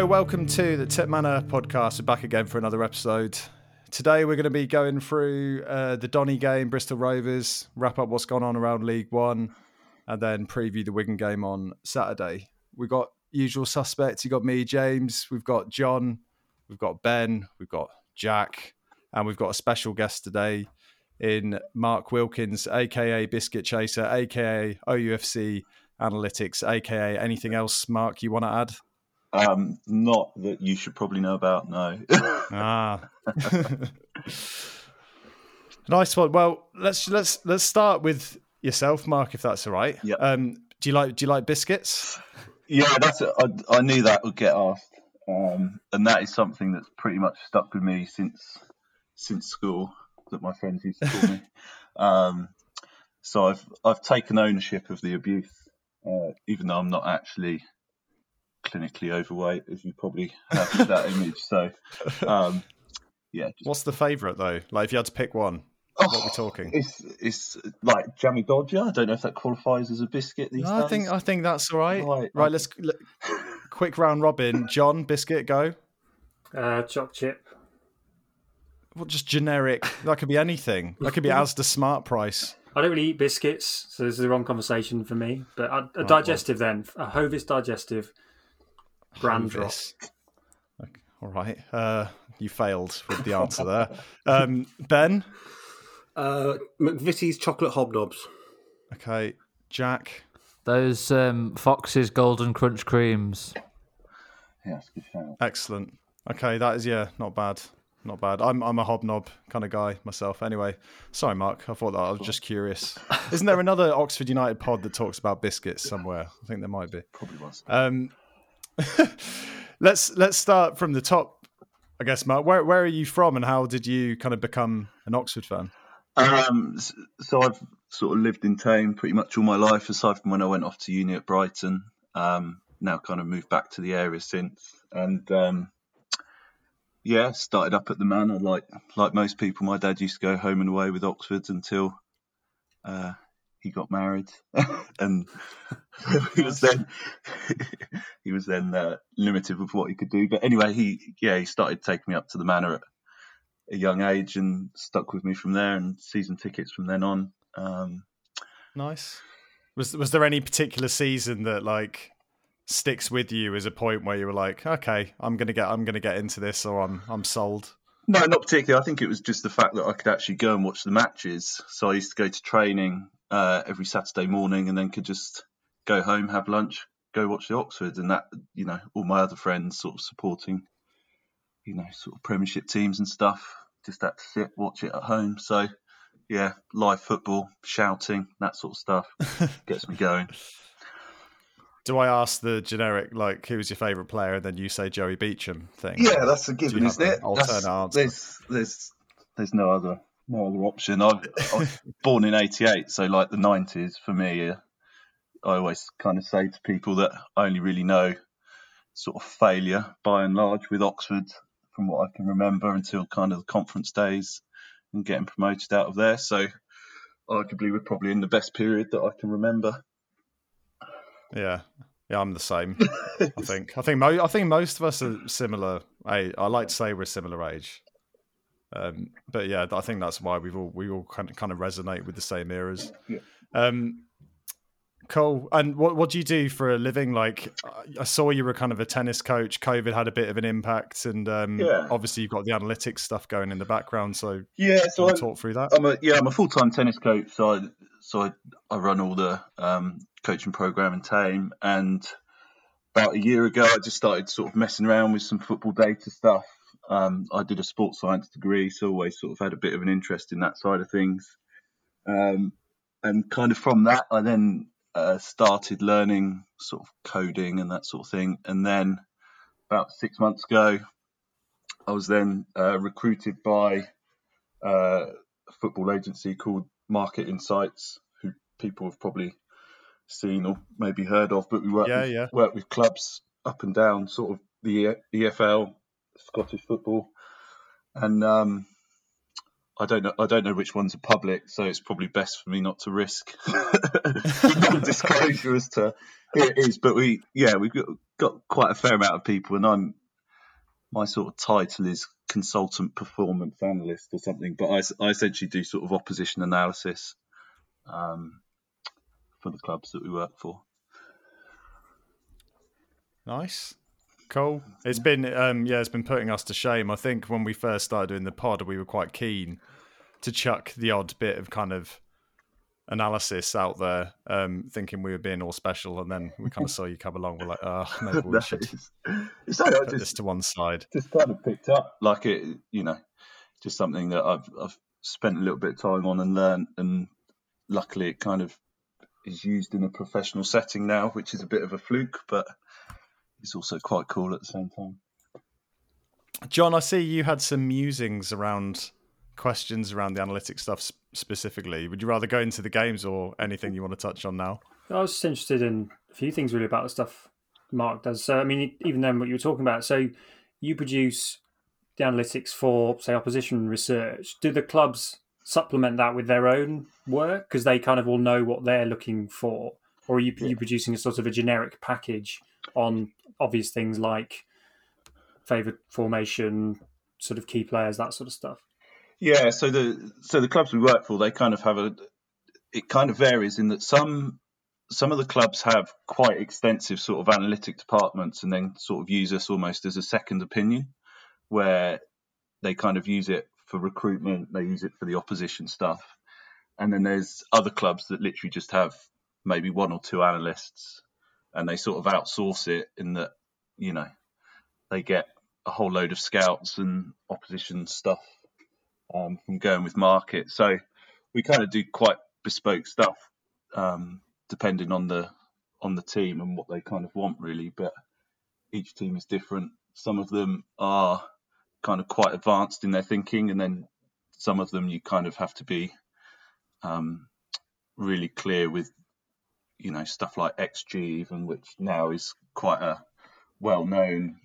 Welcome to the Tip Manor podcast. We're back again for another episode. Today we're going to be going through uh, the Donny game, Bristol Rovers, wrap up what's gone on around League One, and then preview the Wigan game on Saturday. We've got usual suspects. You've got me, James. We've got John. We've got Ben. We've got Jack, and we've got a special guest today in Mark Wilkins, aka Biscuit Chaser, aka OUFC Analytics, aka anything else, Mark, you want to add? Um, not that you should probably know about. No. ah, nice one. Well, let's let's let's start with yourself, Mark, if that's all right. Yeah. Um, do you like do you like biscuits? yeah, that's. I, I knew that would get asked, um, and that is something that's pretty much stuck with me since since school. That my friends used to call me. um, so I've I've taken ownership of the abuse, uh, even though I'm not actually clinically overweight, as you probably have that image. So, um, yeah. Just, What's the favourite though? Like, if you had to pick one, what we're talking? It's it's like jammy dodger. I don't know if that qualifies as a biscuit these No, days. I think I think that's all right. Right, Right, let's let, quick round robin. John, biscuit, go. Uh, choc chip. Well, just generic. That could be anything. That could be Asda Smart Price. I don't really eat biscuits, so this is the wrong conversation for me. But a, a well. digestive then, a Hovis digestive. Brand drop. Okay, all right. Uh, you failed with the answer there. Um, ben. Uh, McVitie's chocolate hobnobs. Okay. Jack. Those um, Fox's Golden Crunch creams. Yeah, that's a good shout. Excellent. Okay, that is yeah, not bad. Not bad. I'm I'm a hobnob kind of guy myself. Anyway, sorry, Mark. I thought that I was just curious. Isn't there another Oxford United pod that talks about biscuits somewhere? I think there might be. Probably was. Um, let's let's start from the top. I guess, Mark. Where where are you from, and how did you kind of become an Oxford fan? Um, so I've sort of lived in town pretty much all my life, aside from when I went off to uni at Brighton. Um, now kind of moved back to the area since, and um, yeah, started up at the Manor like like most people. My dad used to go home and away with Oxford until uh, he got married, and he was then he was then uh, limited with what he could do. But anyway, he yeah he started taking me up to the Manor at a young age and stuck with me from there and season tickets from then on. Um, Nice. Was was there any particular season that like sticks with you as a point where you were like, okay, I'm gonna get I'm gonna get into this, or I'm I'm sold. no, not particularly. I think it was just the fact that I could actually go and watch the matches. So I used to go to training uh, every Saturday morning and then could just go home, have lunch, go watch the Oxford, and that you know all my other friends sort of supporting, you know, sort of Premiership teams and stuff. Just had to sit watch it at home. So yeah, live football, shouting, that sort of stuff gets me going. Do I ask the generic like who's your favourite player, and then you say Joey Beauchamp thing? Yeah, that's a given, isn't it? alternate answer? There's, there's, there's no other, no other option. I, I was born in '88, so like the '90s for me. Uh, I always kind of say to people that I only really know sort of failure by and large with Oxford from what I can remember until kind of the conference days and getting promoted out of there. So arguably we're probably in the best period that I can remember. Yeah, yeah, I'm the same. I think. I think. Mo- I think most of us are similar. I I like to say we're similar age. Um, but yeah, I think that's why we've all we all kind of kind of resonate with the same eras. Yeah. Um, cool. And what what do you do for a living? Like, I saw you were kind of a tennis coach. COVID had a bit of an impact, and um, Yeah. obviously you've got the analytics stuff going in the background. So Yeah, so I, talk through that? I'm a yeah, I'm a full time tennis coach. So I so I, I run all the um, coaching program in Thame. And about a year ago, I just started sort of messing around with some football data stuff. Um, I did a sports science degree, so always sort of had a bit of an interest in that side of things. Um, and kind of from that, I then uh, started learning sort of coding and that sort of thing. And then about six months ago, I was then uh, recruited by uh, a football agency called Market Insights, who people have probably seen or maybe heard of, but we work Yeah, with, yeah. work with clubs up and down sort of the EFL, Scottish football, and um, I don't know. I don't know which ones are public, so it's probably best for me not to risk non-disclosure as to who it is. But we, yeah, we've got, got quite a fair amount of people, and I'm my sort of title is consultant performance analyst or something. But I, I essentially do sort of opposition analysis um, for the clubs that we work for. Nice. Cool. It's been um yeah, it's been putting us to shame. I think when we first started doing the pod, we were quite keen to chuck the odd bit of kind of analysis out there, um, thinking we were being all special, and then we kind of saw you come along. We're like, oh, maybe we should it's, it's like I put just, this to one side. just kind of picked up like it, you know, just something that I've I've spent a little bit of time on and learned, and luckily it kind of is used in a professional setting now, which is a bit of a fluke, but it's also quite cool at the same time. John, I see you had some musings around questions around the analytics stuff specifically. Would you rather go into the games or anything you want to touch on now? I was just interested in a few things really about the stuff Mark does. So, I mean, even then, what you were talking about. So, you produce the analytics for, say, opposition research. Do the clubs supplement that with their own work because they kind of all know what they're looking for, or are you, you producing a sort of a generic package on obvious things like favorite formation, sort of key players, that sort of stuff? Yeah, so the so the clubs we work for, they kind of have a. It kind of varies in that some some of the clubs have quite extensive sort of analytic departments, and then sort of use us almost as a second opinion, where they kind of use it for recruitment, they use it for the opposition stuff, and then there's other clubs that literally just have maybe one or two analysts, and they sort of outsource it in that you know they get a whole load of scouts and opposition stuff um, from going with market. So we kind of do quite bespoke stuff, um, depending on the on the team and what they kind of want really. But each team is different. Some of them are kind of quite advanced in their thinking, and then some of them you kind of have to be um, really clear with, you know, stuff like XG, even which now is quite a well-known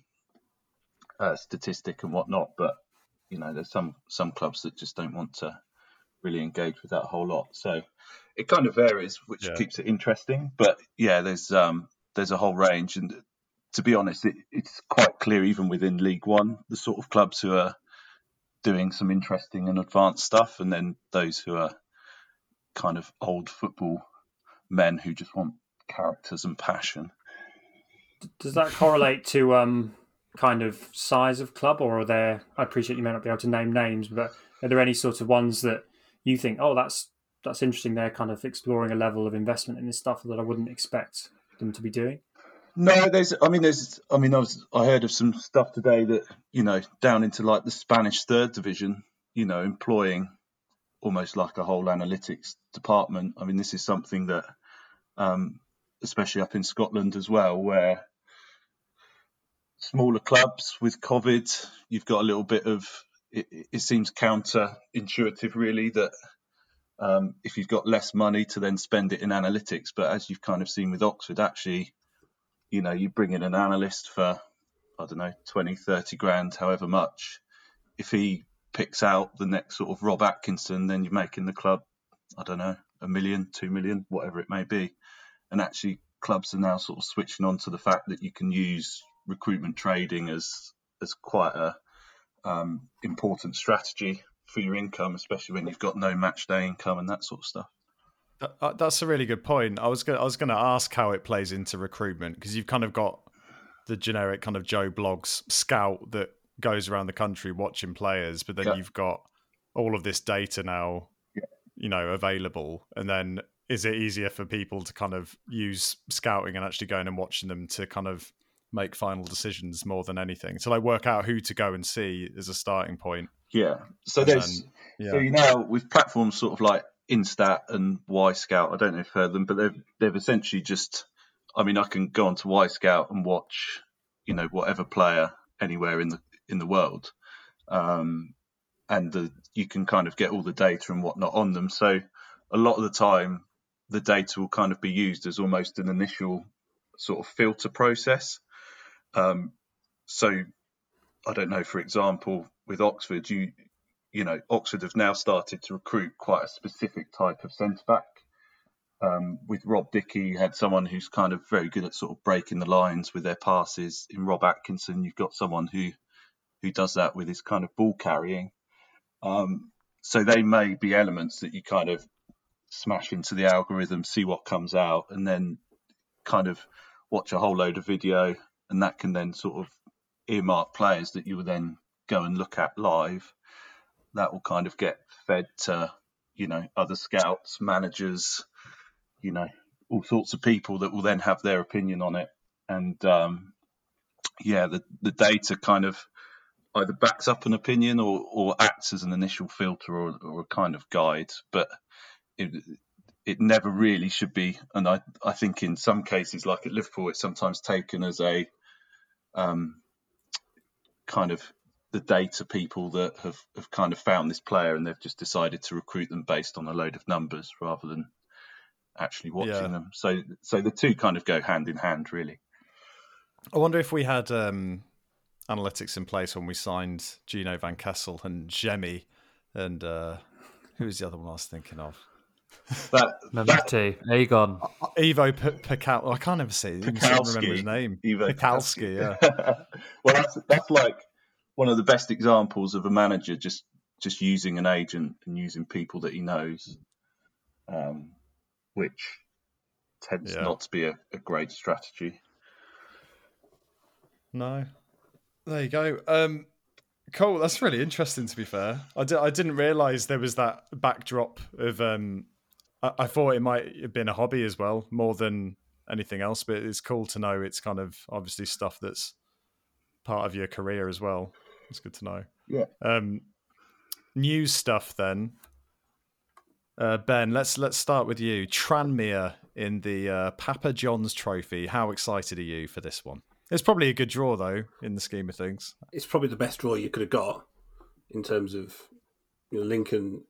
uh, statistic and whatnot. But you know, there's some some clubs that just don't want to really engage with that whole lot. So it kind of varies, which Yeah. keeps it interesting. But yeah, there's um there's a whole range, and to be honest, it, it's quite clear even within League One the sort of clubs who are doing some interesting and advanced stuff, and then those who are kind of old football men who just want characters and passion. Does that correlate to um, kind of size of club, or are there? I appreciate you may not be able to name names, but are there any sort of ones that you think, oh, that's that's interesting? They're kind of exploring a level of investment in this stuff that I wouldn't expect them to be doing. No, there's. I mean, there's. I mean, I was. I heard of some stuff today that you know down into like the Spanish third division. You know, employing almost like a whole analytics department. I mean, this is something that, um, especially up in Scotland as well, where smaller clubs with COVID, you've got a little bit of. It, it seems counter-intuitive, really, that um, if you've got less money to then spend it in analytics, but as you've kind of seen with Oxford, actually you know, you bring in an analyst for, I don't know, 20, 30 grand, however much. If he picks out the next sort of Rob Atkinson, then you're making the club, I don't know, a million, two million, whatever it may be. And actually, clubs are now sort of switching on to the fact that you can use recruitment trading as as quite a um, important strategy for your income, especially when you've got no match day income and that sort of stuff. Uh, That's a really good point. I was going I was going to ask how it plays into recruitment because you've kind of got the generic kind of Joe Blogs scout that goes around the country watching players, but then Yeah. you've got all of this data now, you know, available. And then is it easier for people to kind of use scouting and actually going and watching them to kind of make final decisions more than anything? So like work out who to go and see as a starting point. Yeah. So And there's then- yeah. so you know with platforms sort of like Instat and Wyscout, I don't know if you've heard them, but they've they've essentially just I mean I can go onto Wyscout and watch, you know, whatever player anywhere in the in the world. Um and the, you can kind of get all the data and whatnot on them. So a lot of the time the data will kind of be used as almost an initial sort of filter process. Um, so I don't know, for example, with Oxford, you you know, Oxford have now started to recruit quite a specific type of centre back. Um, with Rob Dickie, you had someone who's kind of very good at sort of breaking the lines with their passes. In Rob Atkinson, you've got someone who who does that with his kind of ball carrying. Um, so they may be elements that you kind of smash into the algorithm, see what comes out, and then kind of watch a whole load of video, and that can then sort of earmark players that you will then go and look at live. That will kind of get fed to, you know, other scouts, managers, you know, all sorts of people that will then have their opinion on it. And um, yeah, the the data kind of either backs up an opinion or, or acts as an initial filter or, or a kind of guide. But it, it never really should be. And I, I think in some cases, like at Liverpool, it's sometimes taken as a um, kind of the data people that have, have kind of found this player and they've just decided to recruit them based on a load of numbers rather than actually watching Yeah. them. So so the two kind of go hand in hand, really. I wonder if we had um, analytics in place when we signed Gino Van Kessel and Jemmy and uh, who was the other one I was thinking of? That, that Mehmeti, Agon. Ivo P- Pikal. I can't ever say. I can't remember his name. Ivo Pekalski. Yeah. well, that's that's like one of the best examples of a manager just just using an agent and using people that he knows, um, which tends Yeah. not to be a, a great strategy. No. There you go. Um, cool. That's really interesting. To be fair, I, I didn't realize there was that backdrop of. Um, I-, I thought it might have been a hobby as well, more than anything else. But it's cool to know it's kind of obviously stuff that's part of your career as well. It's good to know. Yeah. Um, news stuff then. Uh, ben, let's let's start with you. Tranmere in the uh, Papa John's Trophy. How excited are you for this one? It's probably a good draw though, in the scheme of things. It's probably the best draw you could have got in terms of you know, Lincoln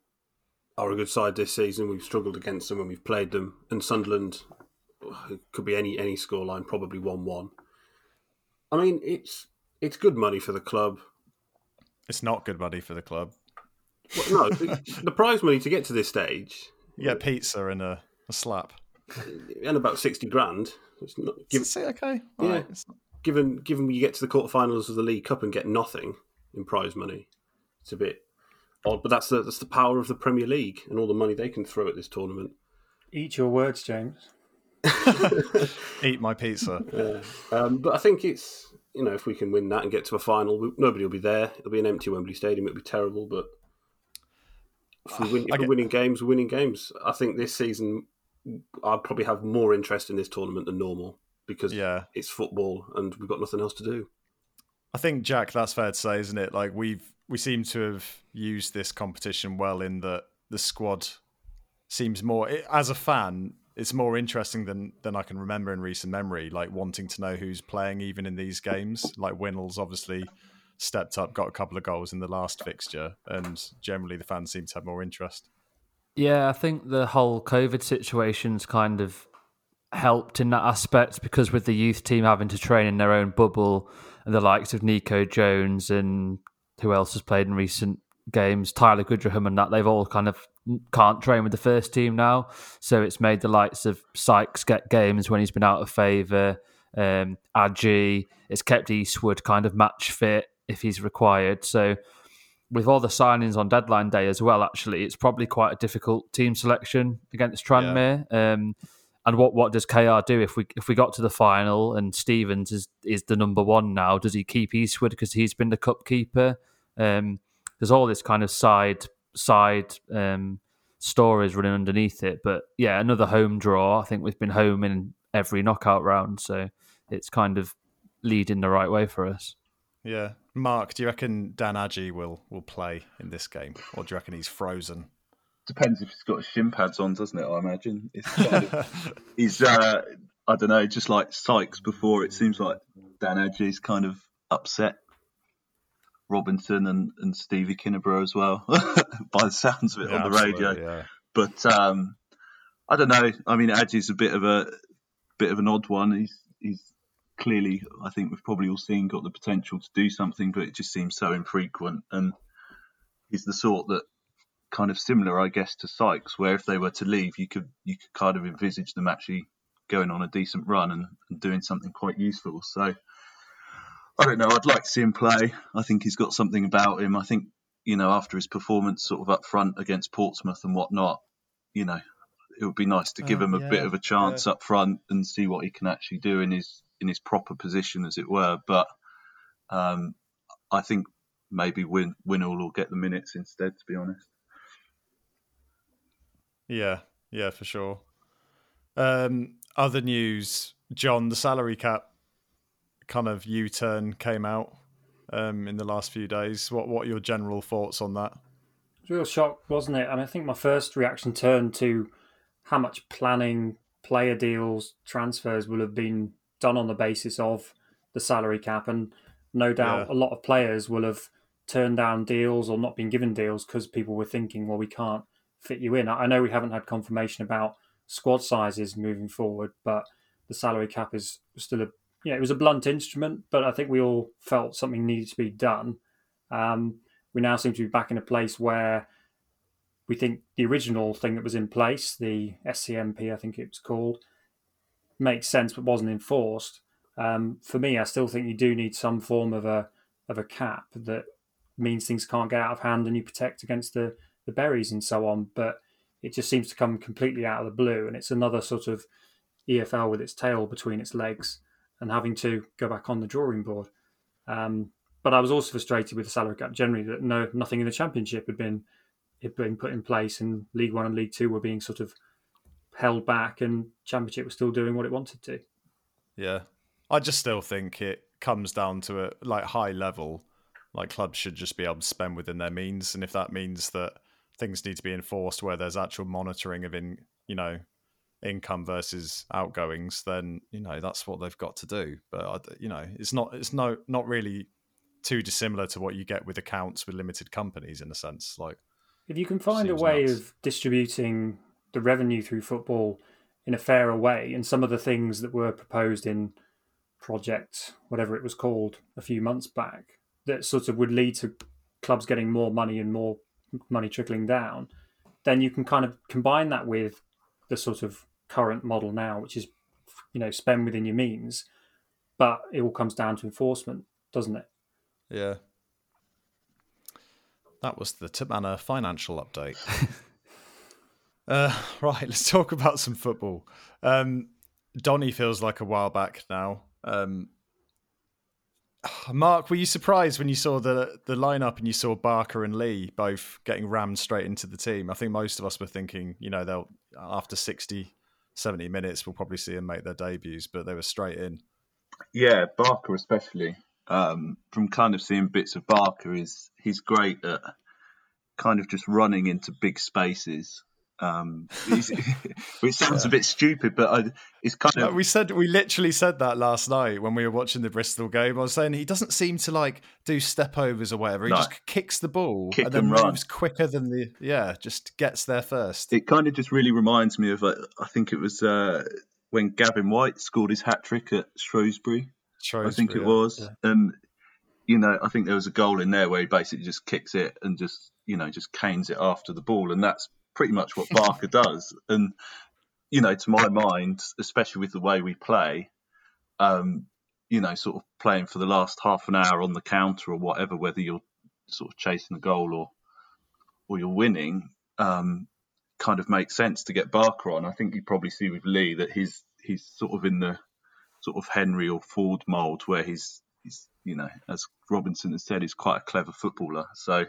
are a good side this season. We've struggled against them when we've played them, and Sunderland it could be any any scoreline, probably one one. I mean, it's it's good money for the club. It's not good money for the club. Well, no, the, the prize money to get to this stage You get pizza and a, a slap. Uh, and about sixty grand. It's not, Give, give, say okay. Yeah. Alright, it's- given given you get to the quarterfinals of the League Cup and get nothing in prize money, it's a bit odd. But that's the that's the power of the Premier League and all the money they can throw at this tournament. Eat your words, James. Eat my pizza. Um, but I think it's you know if we can win that and get to a final, we, nobody will be there. It'll be an empty Wembley Stadium. It'll be terrible, but if, we win, if I we're winning games, we're winning games. I think this season I'd probably have more interest in this tournament than normal because Yeah. it's football and we've got nothing else to do. I think Jack, that's fair to say, isn't it? Like we've we seem to have used this competition well in that the squad seems more it, as a fan. It's more interesting than than I can remember in recent memory. Like wanting to know who's playing even in these games. Like Winnall's obviously stepped up, got a couple of goals in the last fixture, and generally the fans seem to have more interest. Yeah, I think the whole COVID situation's kind of helped in that aspect because with the youth team having to train in their own bubble and the likes of Nico Jones and who else has played in recent games, Tyler Goodrham and that, they've all kind of can't train with the first team now. So it's made the likes of Sykes get games when he's been out of favour. Um, Agyei, it's kept Eastwood kind of match fit if he's required. So with all the signings on deadline day as well, actually, it's probably quite a difficult team selection against Tranmere. Um, and what, what does KR do if we if we got to the final and Stevens is is the number one now? Does he keep Eastwood because he's been the cup keeper? Um, there's all this kind of side side um, stories running underneath it. But yeah, another home draw. I think we've been home in every knockout round, so it's kind of leading the right way for us. Yeah, Mark, do you reckon Dan Agyei will will play in this game, or do you reckon he's frozen? Depends if he's got his shin pads on, doesn't it? I imagine it's kind of, he's. Uh, I don't know, just like Sykes before. It seems like Dan Agyei's kind of upset Robinson and, and Stevie Kinneborough as well, by the sounds of it Yeah, on the radio. Yeah. But um, I don't know. I mean, Agyei's a bit of a bit of an odd one. He's he's clearly, I think we've probably all seen, got the potential to do something, but it just seems so infrequent. And he's the sort that kind of similar, I guess, to Sykes, where if they were to leave, you could you could kind of envisage them actually going on a decent run and, and doing something quite useful. So I don't know. I'd like to see him play. I think he's got something about him. I think you know after his performance sort of up front against Portsmouth and whatnot, you know, it would be nice to give Uh, him a yeah, bit of a chance up front and see what he can actually do in his in his proper position, as it were. But um, I think maybe Win Winnall will get the minutes instead. To be honest. Yeah, yeah, for sure. Um, other news, John, the salary cap kind of U turn came out um, in the last few days. What what are your general thoughts on that? It was a real shock, wasn't it? And I think my first reaction turned to how much planning, player deals, transfers will have been done on the basis of the salary cap. And no doubt Yeah. a lot of players will have turned down deals or not been given deals because people were thinking, well, we can't fit you in. I know we haven't had confirmation about squad sizes moving forward, but the salary cap is still a yeah, it was a blunt instrument, but I think we all felt something needed to be done. Um, we now seem to be back in a place where we think the original thing that was in place, the SCMP, I think it was called, makes sense but wasn't enforced. Um, for me, I still think you do need some form of a of a cap that means things can't get out of hand and you protect against the the berries and so on. But it just seems to come completely out of the blue, and it's another sort of EFL with its tail between its legs and having to go back on the drawing board. Um, but I was also frustrated with the salary cap generally that no nothing in the championship had been had been put in place, and League One and League Two were being sort of held back, and Championship was still doing what it wanted to. Yeah, I just still think it comes down to a like high level. Like clubs should just be able to spend within their means, and if that means that things need to be enforced where there's actual monitoring of in you know income versus outgoings, then you know that's what they've got to do. But you know, it's not it's no not really too dissimilar to what you get with accounts with limited companies in a sense. Like If you can find a way nuts. of distributing the revenue through football in a fairer way, and some of the things that were proposed in Project, whatever it was called, a few months back, that sort of would lead to clubs getting more money and more money trickling down, then you can kind of combine that with the sort of current model now, which is, you know, spend within your means, but it all comes down to enforcement, doesn't it? yeah. That was the Tipmanor financial update. uh, right, let's talk about some football. Um, Donny feels like a while back now. Um, Mark, were you surprised when you saw the the lineup and you saw Barker and Lee both getting rammed straight into the team? I think most of us were thinking, you know, they'll after 60, 70 minutes, we'll probably see them make their debuts, but they were straight in. Yeah, Barker especially. Um, from kind of seeing bits of Barker, is he's great at kind of just running into big spaces. Um, which sounds a bit stupid, but I, it's kind of we said we literally said that last night when we were watching the Bristol game. I was saying he doesn't seem to like do step overs or whatever. He No. just kicks the ball Kick and then and moves quicker than the yeah, just gets there first. it kind of just really reminds me of uh, I think it was uh, when Gavin Whyte scored his hat trick at Shrewsbury. I think it Shrewsbury, was, and you know I think there was a goal in there where he basically just kicks it and just you know just canes it after the ball, and that's pretty much what Barker does. And you know, to my mind, especially with the way we play, um, you know, sort of playing for the last half an hour on the counter or whatever, whether you're sort of chasing a goal or or you're winning, um, kind of makes sense to get Barker on. I think you probably see with Lee that he's he's sort of in the sort of Henry or Ford mould where he's he's you know as Robinson has said he's quite a clever footballer. So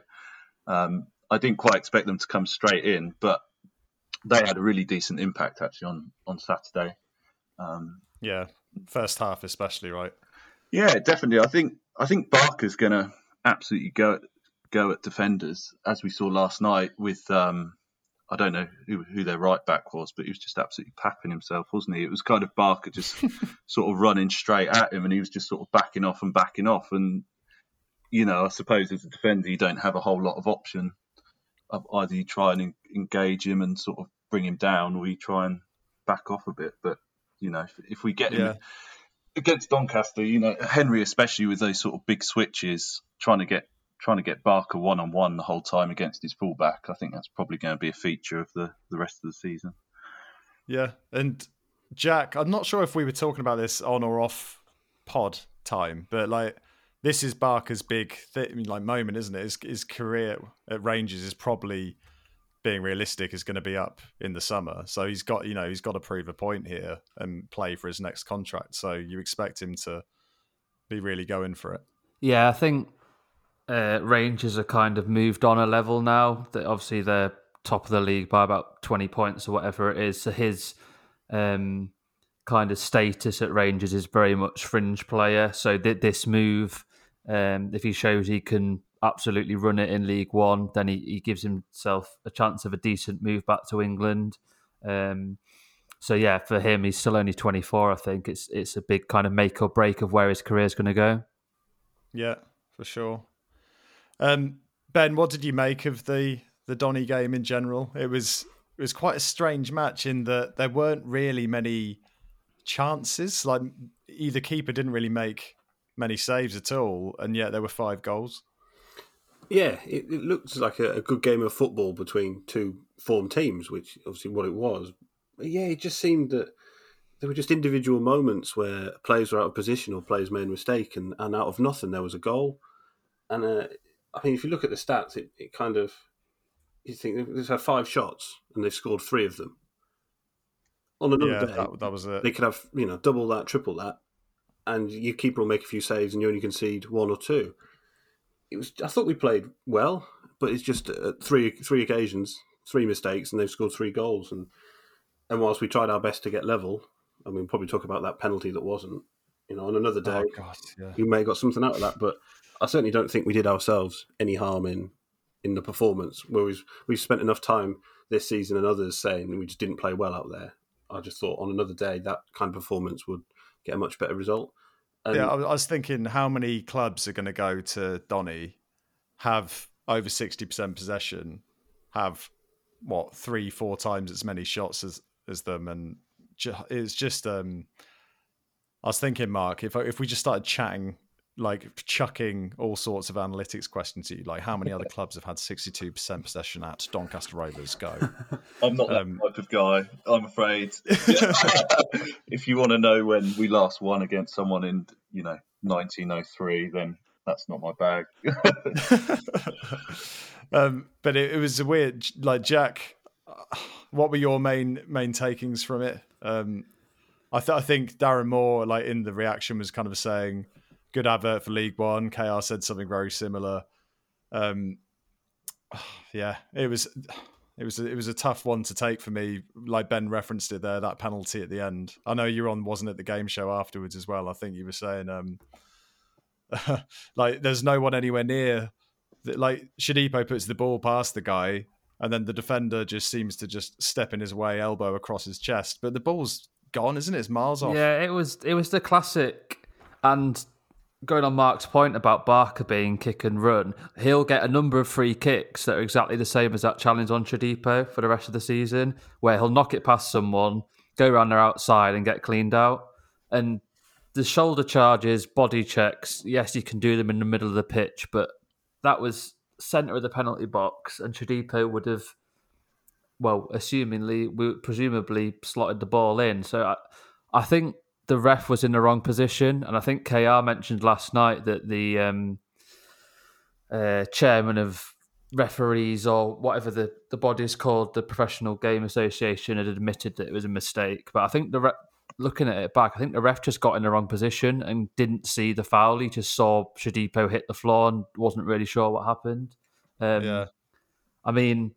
um, I didn't quite expect them to come straight in, but they had a really decent impact actually on on Saturday. Um, Yeah, first half especially, right? yeah, definitely. I think I think Barker's going to absolutely go at, go at defenders as we saw last night with um, I don't know who, who their right back was, but he was just absolutely papping himself, wasn't he? It was kind of Barker just sort of running straight at him, and he was just sort of backing off and backing off. And you know, I suppose as a defender, you don't have a whole lot of option. Either you try and engage him and sort of bring him down, or you try and back off a bit. But you know, if, if we get him Yeah. against Doncaster, you know, Henry especially with those sort of big switches, trying to get trying to get Barker one on one the whole time against his fullback. I think that's probably going to be a feature of the the rest of the season. Yeah, and Jack, I'm not sure if we were talking about this on or off pod time, but like this is Barker's big th- like moment, isn't it? His, his career at Rangers is probably being realistic is going to be up in the summer. So he's got, you know, he's got to prove a point here and play for his next contract. So you expect him to be really going for it. Yeah, I think uh, Rangers are kind of moved on a level now. That obviously they're top of the league by about twenty points or whatever it is. So his um, kind of status at Rangers is very much fringe player. So th- this move, um, if he shows he can absolutely run it in League One, then he, he gives himself a chance of a decent move back to England. Um, so yeah, for him, he's still only 24. I think it's it's a big kind of make or break of where his career is going to go. Yeah, for sure. Um, ben, what did you make of the the Donny game in general? It was it was quite a strange match in that there weren't really many chances. Like either keeper didn't really make many saves at all, and yet there were five goals. Yeah, it, it looked like a, a, good game of football between two form teams, which obviously what it was. But yeah, it just seemed that there were just individual moments where players were out of position or players made a mistake, and, and out of nothing there was a goal. And uh, I mean, if you look at the stats, it, it kind of you think they've had five shots and they've scored three of them. On another yeah, day, that, that was it. They could have you know double that, triple that, and your keeper will make a few saves, and you only concede one or two. It was. I thought we played well, but it's just uh, three three occasions, three mistakes, and they've scored three goals. And and whilst we tried our best to get level, I mean, probably talk about that penalty that wasn't. You know, on another day, oh, God, yeah. we may have got something out of that, but I certainly don't think we did ourselves any harm in in the performance. Where we've we've spent enough time this season and others saying we just didn't play well out there. I just thought on another day that kind of performance would get a much better result. And yeah, I was thinking how many clubs are going to go to Donny, have over sixty percent possession, have what three, four times as many shots as as them, and it's just. um I was thinking, Mark, if if we just started chatting like chucking all sorts of analytics questions at you, like how many other clubs have had 62% possession at Doncaster Rovers? Go. I'm not that um, type of guy, I'm afraid. if you want to know when we last won against someone in, you know, 1903, then that's not my bag. um, but it, it, was a weird, like Jack. What were your main main takings from it? Um, I, th- I think Darren Moore, like in the reaction, was kind of saying good advert for League One. KR said something very similar. Um, yeah, it was it was it was a tough one to take for me. Like Ben referenced it there, that penalty at the end. I know you're on, wasn't at the game show afterwards as well. I think you were saying, um, like, there's no one anywhere near. Like Shodipo puts the ball past the guy, and then the defender just seems to just step in his way, elbow across his chest. But the ball's gone, isn't it? It's miles off. Yeah, it was. It was the classic, and going on Mark's point about Barker being kick and run, he'll get a number of free kicks that are exactly the same as that challenge on Shodipo for the rest of the season, where he'll knock it past someone, go around their outside and get cleaned out. And the shoulder charges, body checks, yes, you can do them in the middle of the pitch, but that was centre of the penalty box, and Shodipo would have, well, assumingly, we presumably slotted the ball in. So I, I think the ref was in the wrong position. And I think KR mentioned last night that the um, uh, chairman of referees or whatever the, the body is called, the Professional Game Association, had admitted that it was a mistake. But I think the looking at it back, I think the ref just got in the wrong position and didn't see the foul. He just saw Shodipo hit the floor and wasn't really sure what happened. Um, yeah. I mean,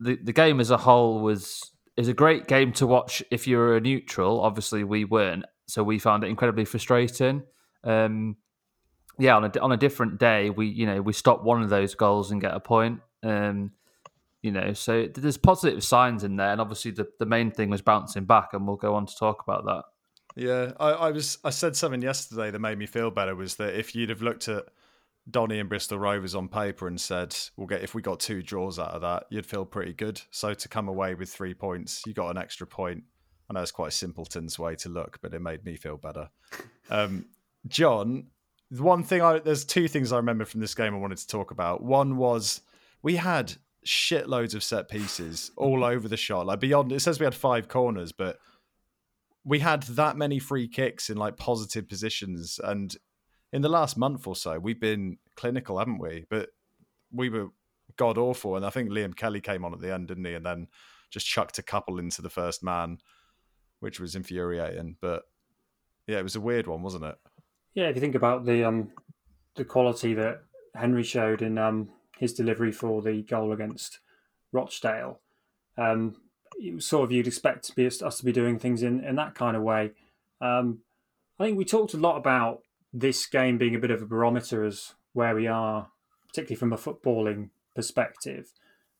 the the game as a whole was is a great game to watch if you're a neutral. Obviously, we weren't, so we found it incredibly frustrating. Um, yeah, on a on a different day, we you know we stop one of those goals and get a point. Um, you know, so there's positive signs in there, and obviously the, the main thing was bouncing back, and we'll go on to talk about that. Yeah, I, I was I said something yesterday that made me feel better was that if you'd have looked at Donny and Bristol Rovers on paper and said we'll get if we got two draws out of that, you'd feel pretty good. So to come away with three points, you got an extra point I know it's quite a simpleton's way to look, but it made me feel better. Um, John, the one thing I there's two things I remember from this game I wanted to talk about. One was we had shitloads of set pieces all over the shot. Like beyond, it says we had five corners, but we had that many free kicks in like positive positions. And in the last month or so, we've been clinical, haven't we? But we were god awful. And I think Liam Kelly came on at the end, didn't he? And then just chucked a couple into the first man, which was infuriating. But yeah, it was a weird one, wasn't it? Yeah, if you think about the um the quality that Henry showed in um his delivery for the goal against Rochdale, um, it was sort of you'd expect to be us to be doing things in, in that kind of way. Um, I think we talked a lot about this game being a bit of a barometer as where we are, particularly from a footballing perspective.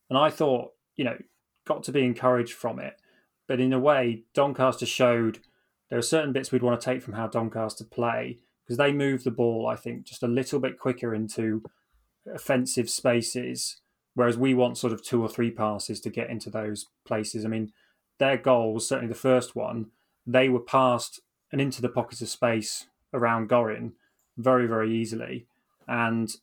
And I thought, you know, got to be encouraged from it. But in a way, Doncaster showed there are certain bits we'd want to take from how Doncaster play because they move the ball, I think, just a little bit quicker into offensive spaces, whereas we want sort of two or three passes to get into those places. I mean, their goals, certainly the first one, they were passed and into the pockets of space around Gorrin very, very easily. And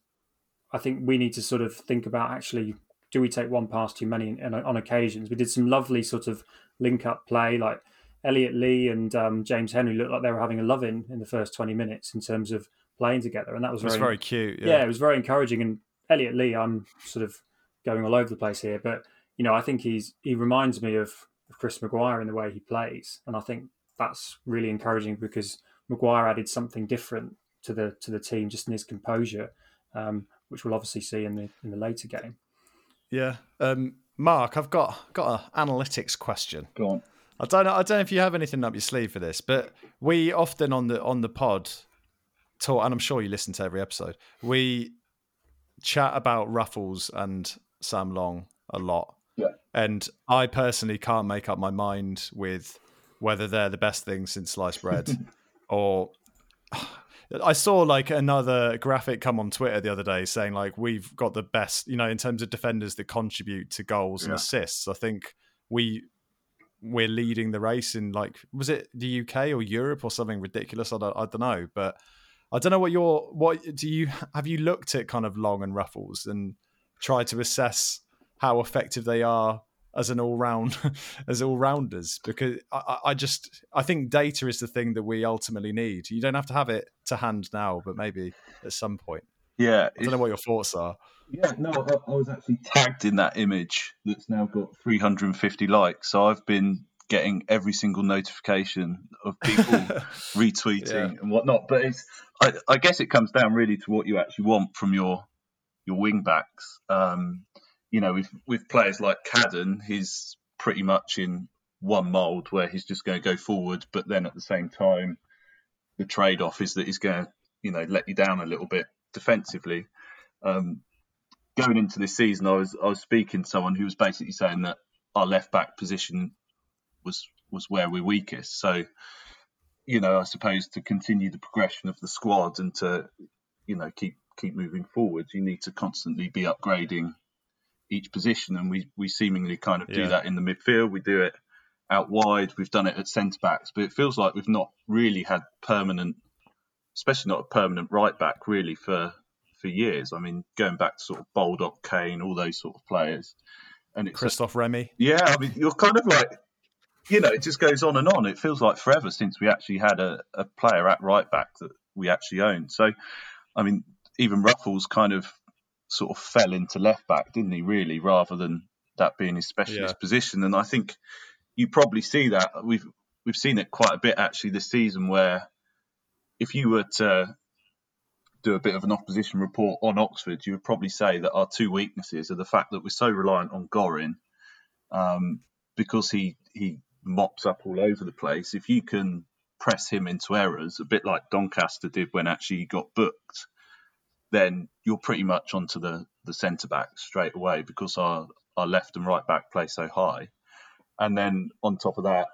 I think we need to sort of think about actually, do we take one pass too many on occasions? We did some lovely sort of link up play, like Elliott Lee and um, James Henry looked like they were having a love in in the first 20 minutes in terms of playing together. And that was very, was very cute. Yeah. yeah, it was very encouraging. And Elliott Lee, I'm sort of going all over the place here, but you know, I think he's he reminds me of, of Chris Maguire in the way he plays, and I think that's really encouraging because Maguire added something different to the to the team just in his composure, um, which we'll obviously see in the in the later game. Yeah, um, Mark, I've got got an analytics question. Go on. I don't know. I don't know if you have anything up your sleeve for this, but we often on the on the pod talk, and I'm sure you listen to every episode. We chat about Ruffels and Sam Long a lot. Yeah. And I personally can't make up my mind with whether they're the best thing since sliced bread or I saw like another graphic come on Twitter the other day saying like we've got the best, you know, in terms of defenders that contribute to goals yeah. and assists. I think we we're leading the race in like was it the UK or Europe or something ridiculous? I don't, I don't know, but I don't know what your what do you have you looked at kind of long and Ruffels and tried to assess how effective they are as an all round as all rounders because I, I just I think data is the thing that we ultimately need. You don't have to have it to hand now, but maybe at some point. Yeah, I don't know what your thoughts are. Yeah, no, I, I was actually tagged in that image that's now got 350 likes. So I've been getting every single notification of people retweeting yeah. and whatnot. But it's, I, I, guess it comes down really to what you actually want from your your wing backs. Um, you know, with with players like Cadden, he's pretty much in one mould where he's just going to go forward, but then at the same time, the trade off is that he's going to, you know, let you down a little bit defensively. Um, going into this season, I was I was speaking to someone who was basically saying that our left back position was was where we're weakest. So, you know, I suppose to continue the progression of the squad and to, you know, keep keep moving forward, you need to constantly be upgrading each position, and we we seemingly kind of do yeah. that in the midfield. We do it out wide. We've done it at centre backs, but it feels like we've not really had permanent, especially not a permanent right back, really for for years. I mean, going back to sort of Baldock, Kane, all those sort of players. And it's Christophe Remy. Yeah, I mean, you're kind of like, you know, it just goes on and on. It feels like forever since we actually had a, a player at right back that we actually owned. So, I mean, even Ruffels kind of sort of fell into left back, didn't he? Really, rather than that being his specialist yeah. position. And I think you probably see that we've we've seen it quite a bit actually this season, where if you were to do a bit of an opposition report on Oxford, you would probably say that our two weaknesses are the fact that we're so reliant on Gorrin um, because he he mops up all over the place. If you can press him into errors, a bit like Doncaster did when actually he got booked, then you're pretty much onto the the centre back straight away because our our left and right back play so high. And then on top of that,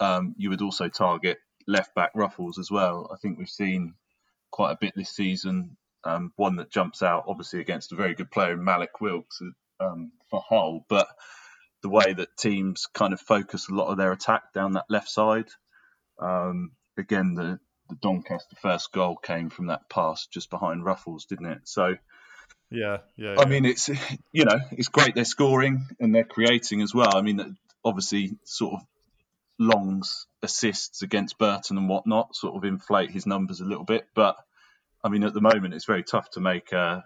um, you would also target left back Ruffels as well. I think we've seen quite a bit this season. Um, one that jumps out, obviously, against a very good player, Mallik Wilks um, for Hull. But the way that teams kind of focus a lot of their attack down that left side, um, again, the, the Doncaster first goal came from that pass just behind Ruffels, didn't it? So yeah, yeah. I mean, it's you know, it's great they're scoring and they're creating as well. I mean, obviously, sort of Long's assists against Burton and whatnot sort of inflate his numbers a little bit, but I mean, at the moment, it's very tough to make a,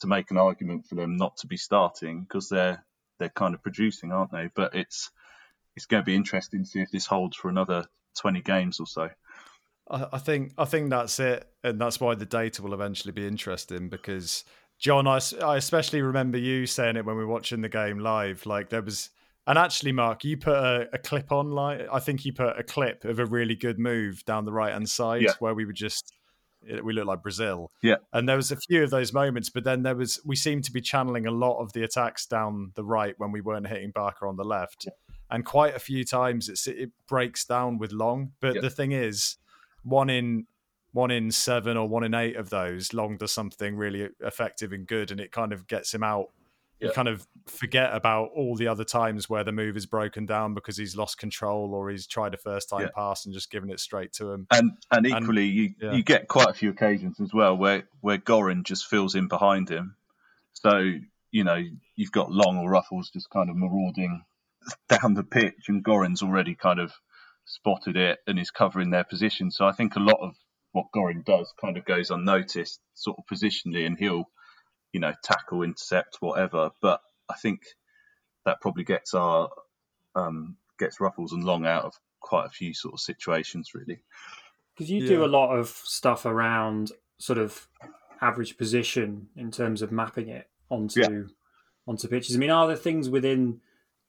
to make an argument for them not to be starting because they're they're kind of producing, aren't they? But it's it's going to be interesting to see if this holds for another twenty games or so. I, think I think that's it, and that's why the data will eventually be interesting because John, I, I especially remember you saying it when we were watching the game live. Like there was, and actually, Mark, you put a, a clip on. Like I think you put a clip of a really good move down the right hand side Yeah. where we were just we looked like Brazil. Yeah. And there was a few of those moments, but then there was we seemed to be channeling a lot of the attacks down the right when we weren't hitting Barker on the left. And quite a few times it's, it breaks down with Long. But Yeah. the thing is, one in one in seven or one in eight of those, Long does something really effective and good, and it kind of gets him out. You kind of forget about all the other times where the move is broken down because he's lost control or he's tried a first time Yeah. pass and just given it straight to him. And and And- equally, you yeah. you get quite a few occasions as well where where Gorrin just fills in behind him. So you know you've got Long or Ruffels just kind of marauding down the pitch, and Gorrin's already kind of spotted it and is covering their position. So I think a lot of what Gorrin does kind of goes unnoticed, sort of positionally, and he'll you know tackle, intercept, whatever. But I think that probably gets our um, gets Ruffels and Long out of quite a few sort of situations, really. Because you do a lot of stuff around sort of average position in terms of mapping it onto Yeah. onto pitches. I mean, are there things within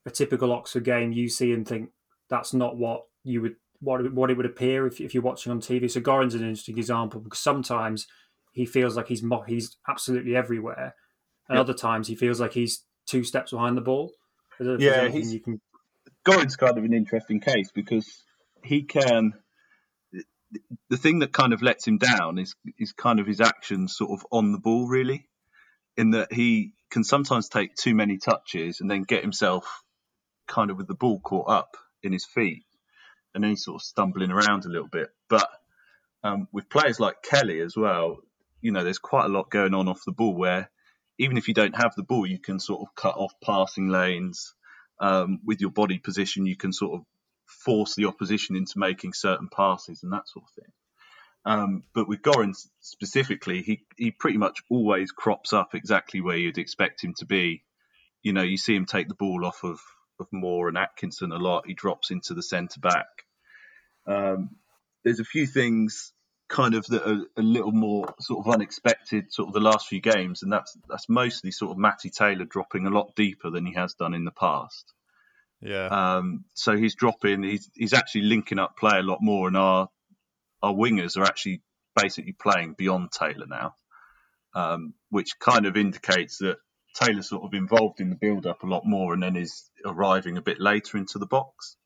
a typical Oxford game you see and think that's not what you would what it- what it would appear if, if you're watching on TV? So Gorrin's an interesting example because sometimes he feels like he's mo- he's absolutely everywhere, and Yeah. other times he feels like he's two steps behind the ball. I don't know if Yeah, he's- you can. Gorrin's kind of an interesting case because he can. The thing that kind of lets him down is is kind of his actions sort of on the ball, really, in that he can sometimes take too many touches and then get himself kind of with the ball caught up in his feet, and he's sort of stumbling around a little bit. But um, with players like Kelly as well, you know, there's quite a lot going on off the ball where even if you don't have the ball, you can sort of cut off passing lanes um, with your body position, you can sort of force the opposition into making certain passes and that sort of thing. Um, but with Gorrin specifically, he, he pretty much always crops up exactly where you'd expect him to be. You know, you see him take the ball off of, of Moore and Atkinson a lot. He drops into the centre back. Um, there's a few things kind of that are a little more sort of unexpected sort of the last few games and that's that's mostly sort of Matty Taylor dropping a lot deeper than he has done in the past. Yeah. Um, so he's dropping. He's he's actually linking up play a lot more, and our our wingers are actually basically playing beyond Taylor now, um, which kind of indicates that Taylor's sort of involved in the build up a lot more, and then is arriving a bit later into the box.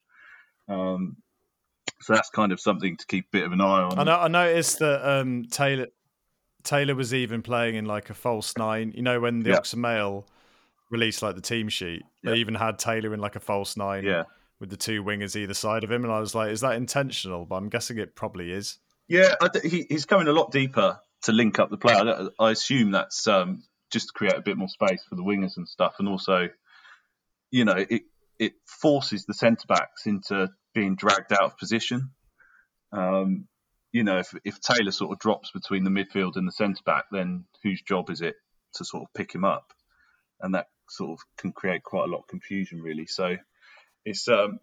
Um, so that's kind of something to keep a bit of an eye on. I know. I noticed that um, Taylor Taylor was even playing in like a false nine. You know, when the Yeah. Oxford Mail released like the team sheet, Yeah. they even had Taylor in like a false nine Yeah, with the two wingers either side of him, and I was like, is that intentional? But I'm guessing it probably is. yeah. I he, he's coming a lot deeper to link up the play. I, I assume that's um, just to create a bit more space for the wingers and stuff, and also, you know, it it forces the centre backs into being dragged out of position. Um, you know, if if Taylor sort of drops between the midfield and the centre back, then whose job is it to sort of pick him up? And that sort of can create quite a lot of confusion, really. So it's um,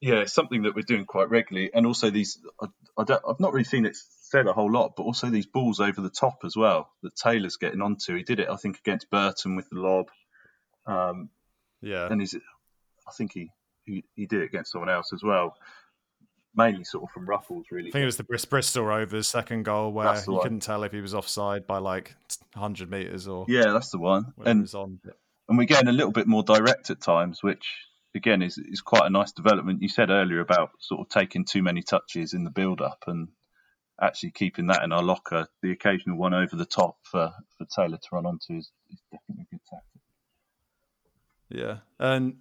yeah, it's something that we're doing quite regularly, and also these I, I don't, I've not really seen it said a whole lot, but also these balls over the top as well that Taylor's getting onto. He did it, I think, against Burton with the lob, um, Yeah. and he's I think he, he he did it against someone else as well, mainly sort of from Ruffels, really. I think it was the Bris- Bristol Rovers second goal where you one. couldn't tell if he was offside by like 100 meters or yeah, that's the one, and on. and we're getting a little bit more direct at times, which again is is quite a nice development. You said earlier about sort of taking too many touches in the build up and actually keeping that in our locker. The occasional one over the top for, for Taylor to run onto is, is definitely a good tactic. Yeah. And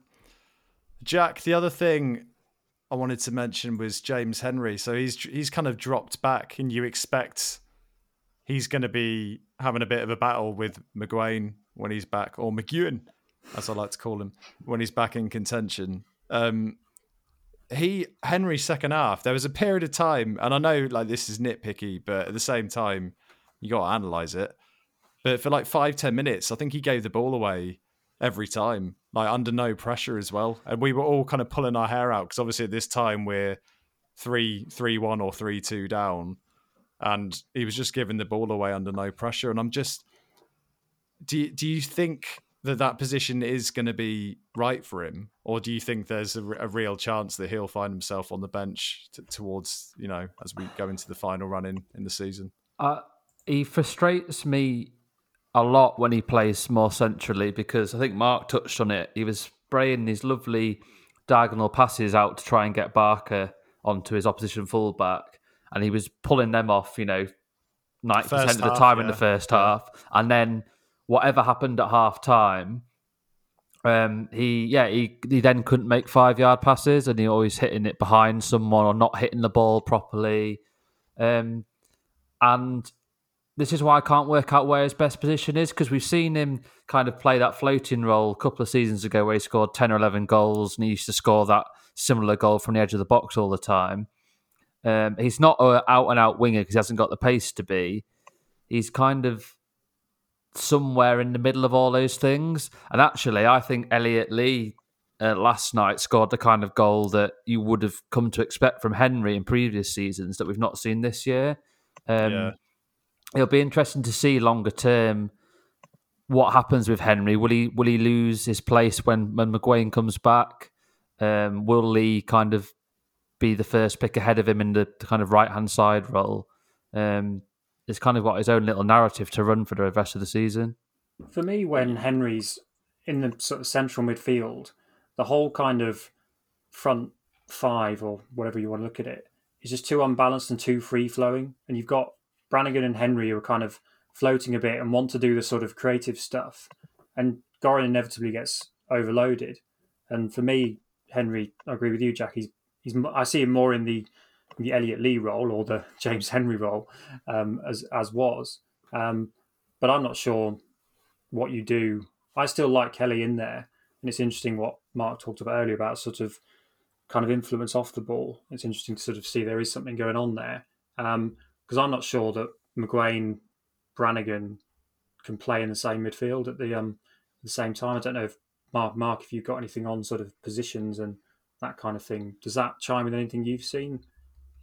Jack, the other thing I wanted to mention was James Henry. So he's he's kind of dropped back, and you expect he's going to be having a bit of a battle with McGuane when he's back, or McEwen, as I like to call him, when he's back in contention. Um, he Henry second half. There was a period of time, and I know like this is nitpicky, but at the same time, you got to analyze it. But for like five ten minutes, I think he gave the ball away every time, like under no pressure as well. And we were all kind of pulling our hair out because obviously at this time we're three three one or three two down, and he was just giving the ball away under no pressure. And I'm just, do do you think that that position is going to be right for him, or do you think there's a, a real chance that he'll find himself on the bench t- towards you know as we go into the final run in in the season? Uh, he frustrates me a lot when he plays more centrally because I think Mark touched on it. He was spraying these lovely diagonal passes out to try and get Barker onto his opposition fullback, and he was pulling them off. You know, ninety percent of the half, time in the first Yeah. half, and then whatever happened at half time. Um, he yeah he he then couldn't make five yard passes, and he always hitting it behind someone or not hitting the ball properly. Um, and this is why I can't work out where his best position is because we've seen him kind of play that floating role a couple of seasons ago where he scored 10 or 11 goals and he used to score that similar goal from the edge of the box all the time. Um, he's not an out and out winger because he hasn't got the pace to be. He's kind of somewhere in the middle of all those things. And actually, I think Elliott Lee uh, last night scored the kind of goal that you would have come to expect from Henry in previous seasons that we've not seen this year. Um, Yeah. It'll be interesting to see longer term what happens with Henry. Will he will he lose his place when when McGuane comes back? Um, will Lee kind of be the first pick ahead of him in the, the kind of right hand side role? Um, it's kind of got his own little narrative to run for the rest of the season. For me, when Henry's in the sort of central midfield, the whole kind of front five or whatever you want to look at it is just too unbalanced and too free flowing. And you've got Brannigan and Henry who are kind of floating a bit and want to do the sort of creative stuff. And Gorrin inevitably gets overloaded. And for me, Henry, I agree with you, Jack. He's, he's I see him more in the the Elliott Lee role or the James Henry role um, as as was. Um, but I'm not sure what you do. I still like Kelly in there, and it's interesting what Mark talked about earlier about sort of kind of influence off the ball. It's interesting to sort of see there is something going on there because I'm not sure that McGuane, Brannigan can play in the same midfield at the um the same time. I don't know if Mark, Mark, if you've got anything on sort of positions and that kind of thing. Does that chime with anything you've seen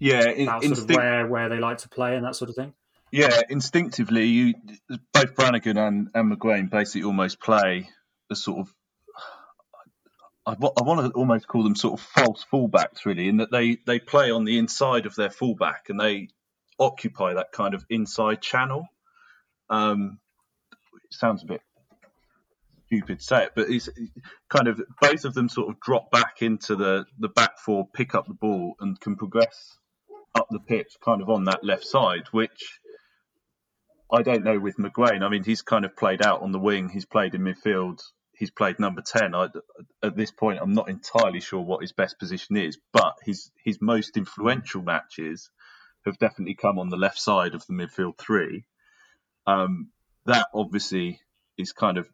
Yeah, in, about sort of where where they like to play and that sort of thing? yeah, instinctively, you both Brannigan and, and McGuane basically almost play a sort of. I, I want to almost call them sort of false fullbacks, really, in that they, they play on the inside of their fullback and they occupy that kind of inside channel. Um, it sounds a bit stupid to say it, but it's kind of both of them sort of drop back into the, the back four, pick up the ball, and can progress up the pitch kind of on that left side, which I don't know with McGuane. I mean, he's kind of played out on the wing, he's played in midfield, he's played number 10. I, at this point, I'm not entirely sure what his best position is, but his, his most influential matches have definitely come on the left side of the midfield three. Um, that obviously is kind of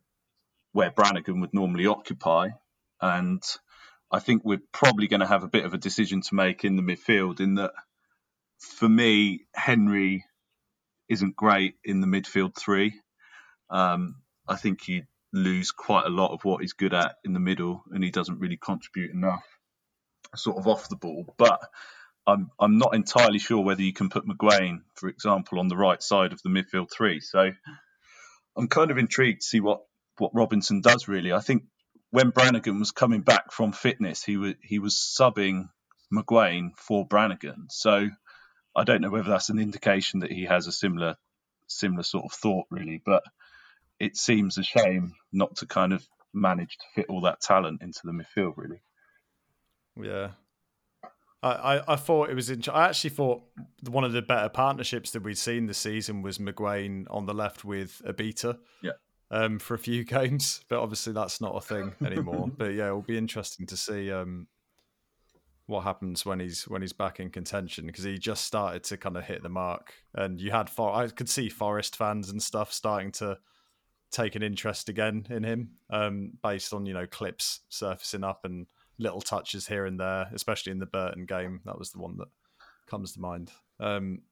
where Brannigan would normally occupy. And I think we're probably going to have a bit of a decision to make in the midfield in that for me, Henry isn't great in the midfield three. Um, I think he lose quite a lot of what he's good at in the middle, and he doesn't really contribute enough, sort of off the ball. But I'm I'm not entirely sure whether you can put McGuane, for example, on the right side of the midfield three. So I'm kind of intrigued to see what what Robinson does. Really, I think when Brannigan was coming back from fitness, he was he was subbing McGuane for Brannigan. So I don't know whether that's an indication that he has a similar similar sort of thought, really. But it seems a shame not to kind of manage to fit all that talent into the midfield, really. Yeah. I, I, I thought it was. In, I actually thought one of the better partnerships that we'd seen this season was McGuane on the left with Abita. Yeah. Um, for a few games, but obviously that's not a thing anymore. but yeah, it'll be interesting to see um, what happens when he's when he's back in contention because he just started to kind of hit the mark, and you had For- I could see Forest fans and stuff starting to take an interest again in him, um, based on you know clips surfacing up and little touches here and there, especially in the Burton game. That was the one that comes to mind. Um,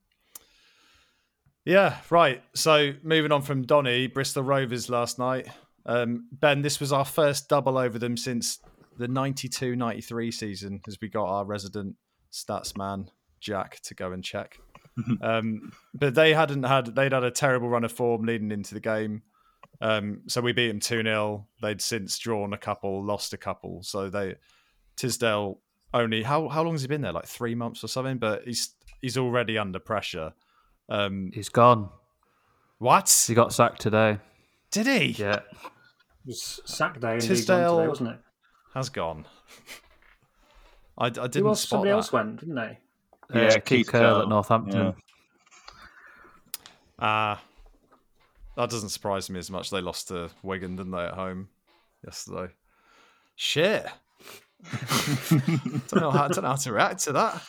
yeah, right. So moving on from Donny, Bristol Rovers last night. Um, ben, this was our first double over them since the 92 93 season, as we got our resident stats man, Jack, to go and check. um, but they hadn't had, they'd had a terrible run of form leading into the game. Um, so we beat them 2 0. They'd since drawn a couple, lost a couple. So they, Tisdale only, how, how long has he been there? Like three months or something? But he's, he's already under pressure. Um, He's gone. what? He got sacked today. Did he? Yeah. It was sack day in League One Tisdale- today, wasn't it? Has gone. I, I didn't Who else? spot Somebody that. else went, didn't they? Yeah, Uh, Keith Keith Curle Curle. at Northampton. Ah, that doesn't surprise me as much. They lost to Wigan, didn't they, at home yesterday? Shit. don't know how don't know how to react to that.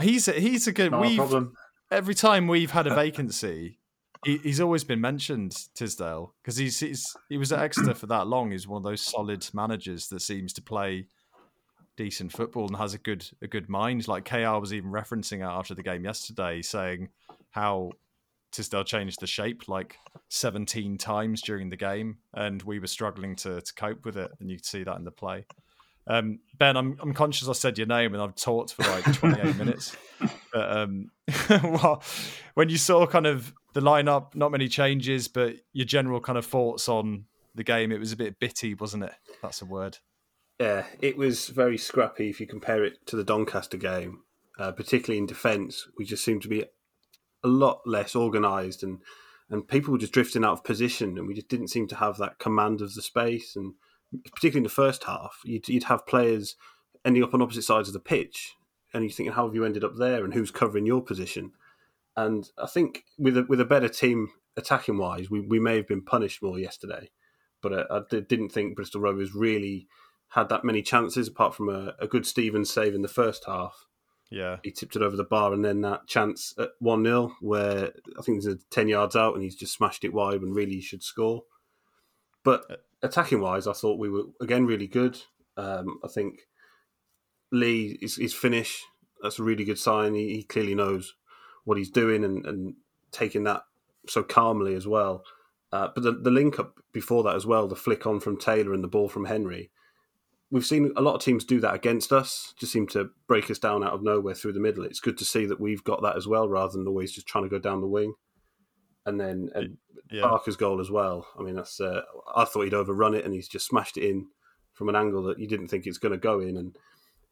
He's a, he's a good. Not We've problem. every time we've had a vacancy, he, he's always been mentioned Tisdale because he's, he's he was at Exeter for that long. He's one of those solid managers that seems to play decent football and has a good a good mind. Like KR was even referencing after the game yesterday, saying how Tisdale changed the shape like 17 times during the game, and we were struggling to to cope with it, and you could see that in the play. Um, ben, I'm I'm conscious I said your name and I've talked for like 28 minutes. But um, well, when you saw kind of the lineup, not many changes, but your general kind of thoughts on the game, it was a bit bitty, wasn't it? That's a word. Yeah, it was very scrappy if you compare it to the Doncaster game, uh, particularly in defence. We just seemed to be a lot less organised and and people were just drifting out of position, and we just didn't seem to have that command of the space. And particularly in the first half, you'd, you'd have players ending up on opposite sides of the pitch, and you're thinking, how have you ended up there, and who's covering your position? And I think with a, with a better team attacking wise, we, we may have been punished more yesterday. But I, I didn't think Bristol Rovers really had that many chances, apart from a, a good Stevens save in the first half. Yeah. He tipped it over the bar, and then that chance at 1 0, where I think there's 10 yards out and he's just smashed it wide when really he should score. But uh, attacking wise, I thought we were, again, really good. Um, I think Lee, is, his finish, that's a really good sign. He, he clearly knows what he's doing and, and taking that so calmly as well. Uh, but the, the link up before that as well, the flick on from Taylor and the ball from Henry, we've seen a lot of teams do that against us, just seem to break us down out of nowhere through the middle. It's good to see that we've got that as well, rather than always just trying to go down the wing. And then and Yeah. Barker's goal as well. I mean, that's uh, I thought he'd overrun it, and he's just smashed it in from an angle that you didn't think it's going to go in. And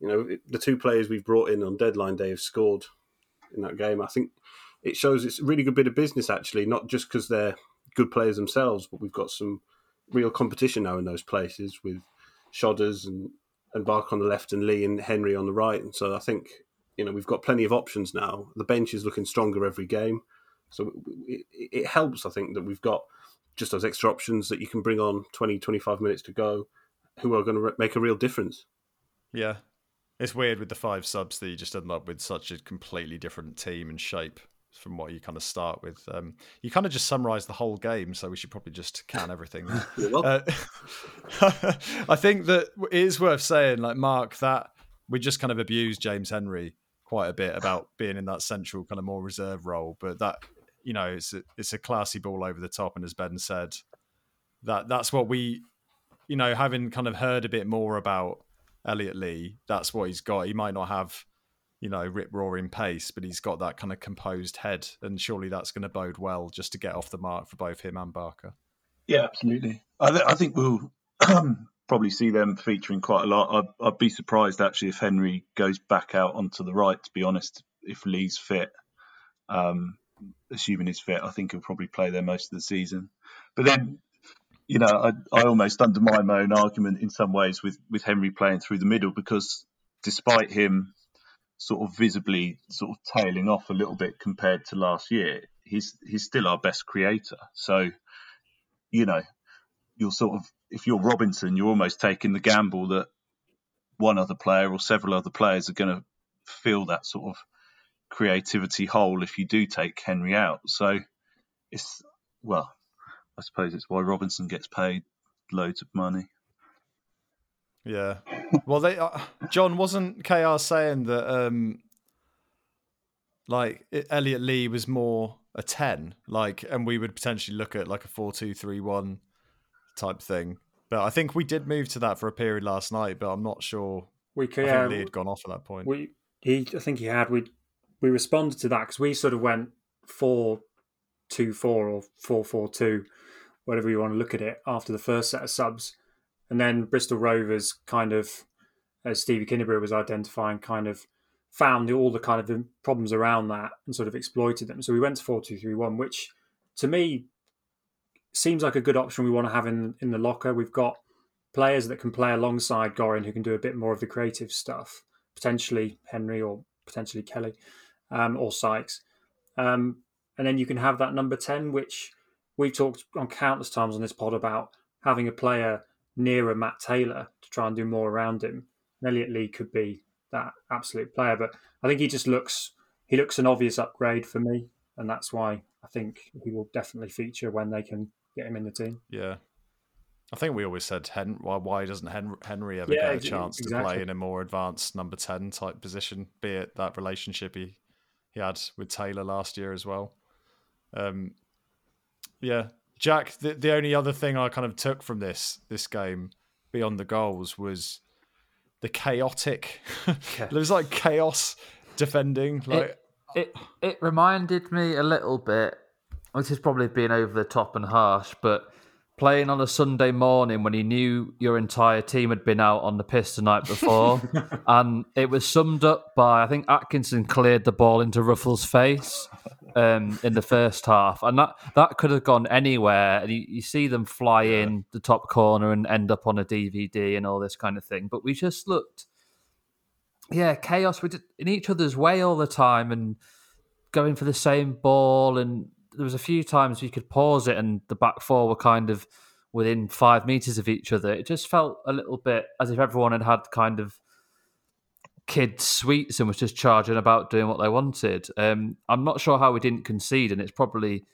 you know, it, the two players we've brought in on deadline day have scored in that game. I think it shows it's a really good bit of business, actually, not just because they're good players themselves, but we've got some real competition now in those places with Shodders and, and Barker on the left and Lee and Henry on the right. And so I think, you know, we've got plenty of options now. The bench is looking stronger every game. So it, it helps, I think, that we've got just those extra options that you can bring on 20, 25 minutes to go who are going to make a real difference. Yeah. It's weird with the five subs that you just end up with such a completely different team and shape from what you kind of start with. Um, you kind of just summarise the whole game, so we should probably just can everything. Uh, I think that it is worth saying, like Mark, that we just kind of abused James Henry quite a bit about being in that central kind of more reserve role, but that you know it's a, it's a classy ball over the top, and as Ben said, that that's what we, you know, having kind of heard a bit more about Elliott Lee, that's what he's got. He might not have, you know, rip roaring pace, but he's got that kind of composed head, and surely that's going to bode well just to get off the mark for both him and Barker. Yeah, absolutely. I, th- I think we'll probably see them featuring quite a lot. I'd, I'd be surprised actually if Henry goes back out onto the right. To be honest, if Lee's fit, um, assuming he's fit, I think he'll probably play there most of the season. But then, you know, I, I almost undermine my own argument in some ways with with Henry playing through the middle because despite him sort of visibly sort of tailing off a little bit compared to last year, he's he's still our best creator. So you know, you're sort of if you're Robinson, you're almost taking the gamble that one other player or several other players are going to fill that sort of creativity hole if you do take Henry out. So it's well, I suppose it's why Robinson gets paid loads of money. Yeah. Well, they uh, John wasn't KR saying that um like Elliott Lee was more a 10 like and we would potentially look at like a 4-2-3-1 type thing. But I think we did move to that for a period last night, but I'm not sure We could, I yeah, think Lee had gone off at that point. we he I think he had we we responded to that because we sort of went four two four or four four two, whatever you want to look at it after the first set of subs, and then Bristol Rovers kind of, as Stevie Kinneberry was identifying, kind of found all the kind of problems around that and sort of exploited them. So we went to four two three one, which to me seems like a good option we want to have in in the locker. We've got players that can play alongside Gorrin who can do a bit more of the creative stuff potentially Henry or potentially Kelly um, or Sykes. Um, and then you can have that number 10, which we've talked on countless times on this pod about having a player nearer Matt Taylor to try and do more around him. And Elliott Lee could be that absolute player, but I think he just looks he looks an obvious upgrade for me, and that's why I think he will definitely feature when they can get him in the team. Yeah. I think we always said Hen- why, why doesn't Hen- Henry ever Yeah, get a chance to play in a more advanced number 10 type position, be it that relationship he, he had with Taylor last year as well. Um, yeah. Jack, the, the only other thing I kind of took from this this game beyond the goals was the chaotic. there was like chaos defending. Like It it reminded me a little bit. This is probably being over the top and harsh, but playing on a Sunday morning when he knew your entire team had been out on the piss the night before, and it was summed up by I think Atkinson cleared the ball into Ruffels' face um, in the first half, and that that could have gone anywhere. And you, you see them fly in the top corner and end up on a DVD and all this kind of thing, but we just looked yeah, chaos. We did in each other's way all the time and going for the same ball. And there was a few times we could pause it, and the back four were kind of within five meters of each other. It just felt a little bit as if everyone had had kind of kid sweets and was just charging about doing what they wanted. Um, I'm not sure how we didn't concede, and it's probably.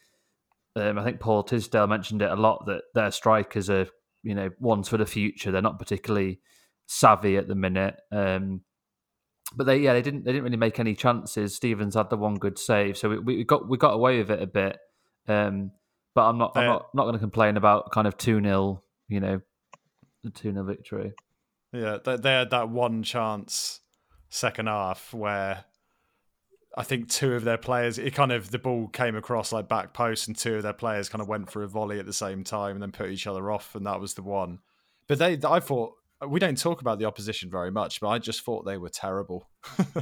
Um, I think Paul Tisdale mentioned it a lot that their strikers are, you know, ones for the future. They're not particularly savvy at the minute. Um, but they yeah they didn't they didn't really make any chances. Stevens had the one good save, so we, we got we got away with it a bit. Um, but I'm not I'm not not going to complain about kind of two 0 you know, the two 0 victory. Yeah, they, they had that one chance second half where I think two of their players, it kind of the ball came across like back post, and two of their players kind of went for a volley at the same time and then put each other off, and that was the one. But they, I thought we don't talk about the opposition very much, but I just thought they were terrible.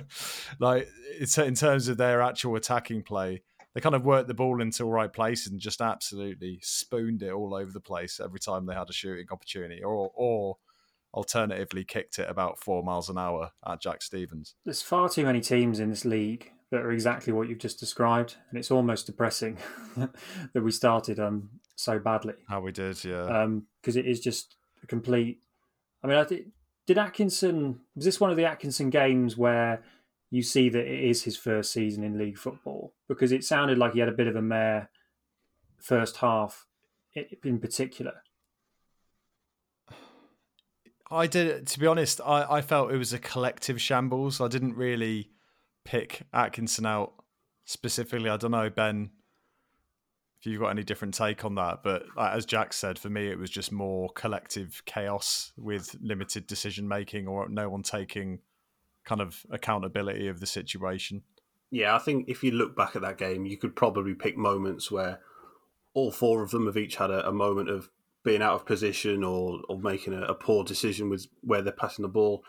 like it's in terms of their actual attacking play, they kind of worked the ball into all right place and just absolutely spooned it all over the place every time they had a shooting opportunity, or or alternatively kicked it about four miles an hour at Jack Stevens. There's far too many teams in this league that are exactly what you've just described, and it's almost depressing that we started um so badly How we did, yeah. because it is just a complete. I mean, did Atkinson was this one of the Atkinson games where you see that it is his first season in league football because it sounded like he had a bit of a mare first half in particular. I did. To be honest, I, I felt it was a collective shambles. I didn't really pick Atkinson out specifically. I don't know, Ben, if you've got any different take on that. But as Jack said, for me, it was just more collective chaos with limited decision making or no one taking kind of accountability of the situation. Yeah, I think if you look back at that game, you could probably pick moments where all four of them have each had a, a moment of being out of position or, or making a, a poor decision with where they're passing the ball.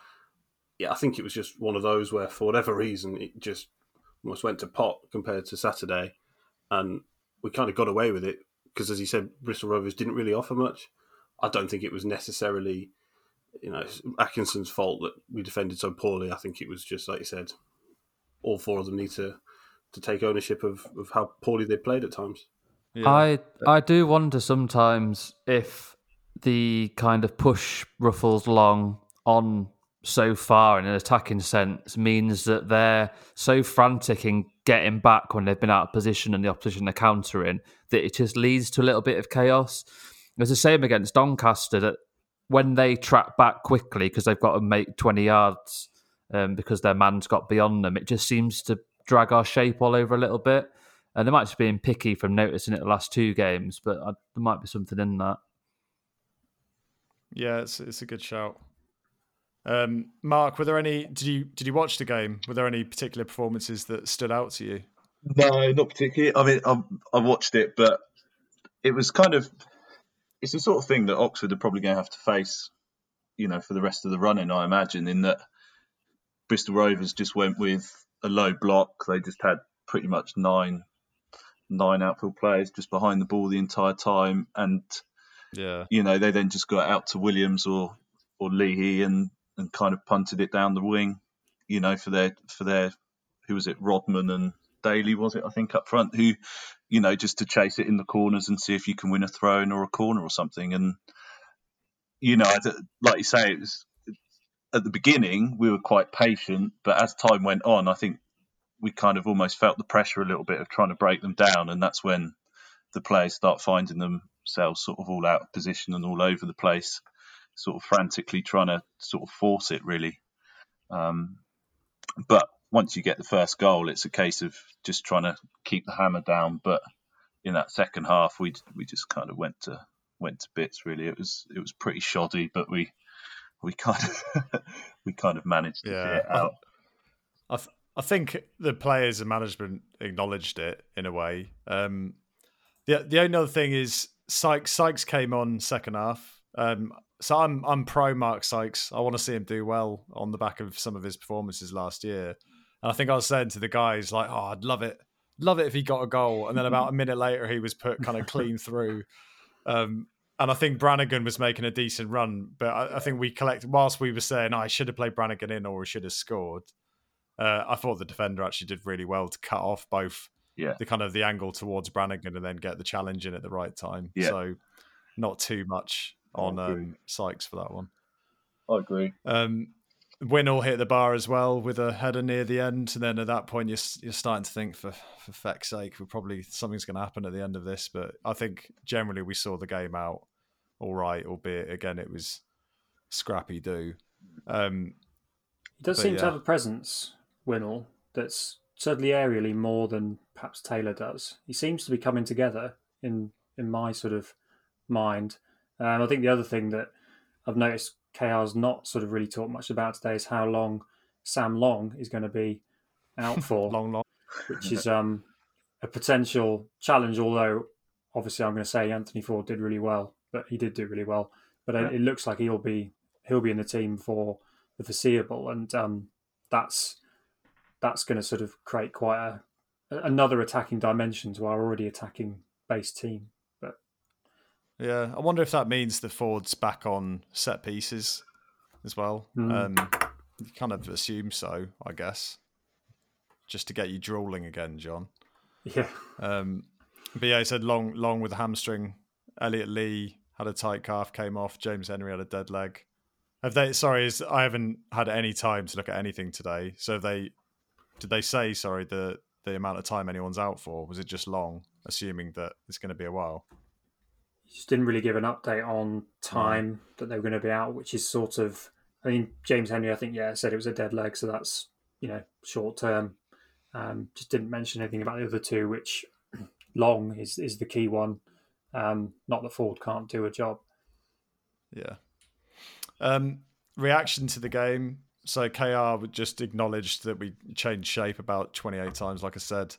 Yeah, I think it was just one of those where, for whatever reason, it just almost went to pot compared to Saturday, and we kind of got away with it because, as you said, Bristol Rovers didn't really offer much. I don't think it was necessarily, you know, Atkinson's fault that we defended so poorly. I think it was just like you said, all four of them need to to take ownership of, of how poorly they played at times. Yeah. I I do wonder sometimes if the kind of push Ruffels long on so far in an attacking sense means that they're so frantic in getting back when they've been out of position and the opposition are countering that it just leads to a little bit of chaos. It's the same against Doncaster that when they track back quickly because they've got to make 20 yards um, because their man's got beyond them, it just seems to drag our shape all over a little bit. And they might just be picky from noticing it the last two games, but I, there might be something in that. Yeah, it's it's a good shout. Um, Mark, were there any? Did you did you watch the game? Were there any particular performances that stood out to you? No, not particularly. I mean, I, I watched it, but it was kind of it's the sort of thing that Oxford are probably going to have to face, you know, for the rest of the running. I imagine in that Bristol Rovers just went with a low block. They just had pretty much nine nine outfield players just behind the ball the entire time, and yeah, you know, they then just got out to Williams or or Leahy and and kind of punted it down the wing, you know, for their for their who was it, Rodman and Daly was it? I think up front, who, you know, just to chase it in the corners and see if you can win a throw in or a corner or something. And you know, like you say, it was at the beginning we were quite patient, but as time went on, I think we kind of almost felt the pressure a little bit of trying to break them down, and that's when the players start finding themselves sort of all out of position and all over the place sort of frantically trying to sort of force it really. Um, but once you get the first goal, it's a case of just trying to keep the hammer down. But in that second half, we we just kind of went to went to bits. Really, it was it was pretty shoddy, but we we kind of we kind of managed to yeah. it out. I th- I think the players and management acknowledged it in a way. Um, the the only other thing is Sykes Sykes came on second half. Um, so I'm I'm pro Mark Sykes. I want to see him do well on the back of some of his performances last year. And I think I was saying to the guys like, "Oh, I'd love it, love it if he got a goal." And then about a minute later, he was put kind of clean through. Um, and I think Brannigan was making a decent run, but I, I think we collect whilst we were saying oh, I should have played Brannigan in or we should have scored. Uh, I thought the defender actually did really well to cut off both yeah. the kind of the angle towards Brannigan and then get the challenge in at the right time. Yeah. So not too much on um, Sykes for that one. I agree. Um, Winnall hit the bar as well with a header near the end, and then at that point you're you're starting to think, for for feck's sake, we're probably something's going to happen at the end of this. But I think generally we saw the game out all right, albeit again it was scrappy do. Um, he does seem yeah. to have a presence, Winnall, that's certainly aerially more than perhaps Taylor does. He seems to be coming together in in my sort of mind. Um, I think the other thing that I've noticed KR's not sort of really talked much about today is how long Sam Long is going to be out for. long, long. Which is um, a potential challenge, although obviously I'm going to say Anthony Forde did really well, but he did do really well. But yeah. it looks like he'll be he'll be in the team for the foreseeable, and um, that's that's going to sort of create quite a another attacking dimension to our already attacking base team. Yeah, I wonder if that means the Forde's back on set pieces as well. Mm. Um, you kind of assume so, I guess, just to get you drooling again, John. Yeah. Um, but yeah, he said long, long with a hamstring. Elliott Lee had a tight calf, came off. James Henry had a dead leg. Have they? Sorry, is I haven't had any time to look at anything today. So they did they say sorry the the amount of time anyone's out for? Was it just long? Assuming that it's going to be a while just didn't really give an update on time that they were going to be out, which is sort of. I mean, James Henry, I think, yeah, said it was a dead leg, so that's you know short term. Um, just didn't mention anything about the other two, which long is is the key one. Um, not that Forde can't do a job. Yeah. Um, reaction to the game. So KR just acknowledged that we changed shape about 28 times, like I said.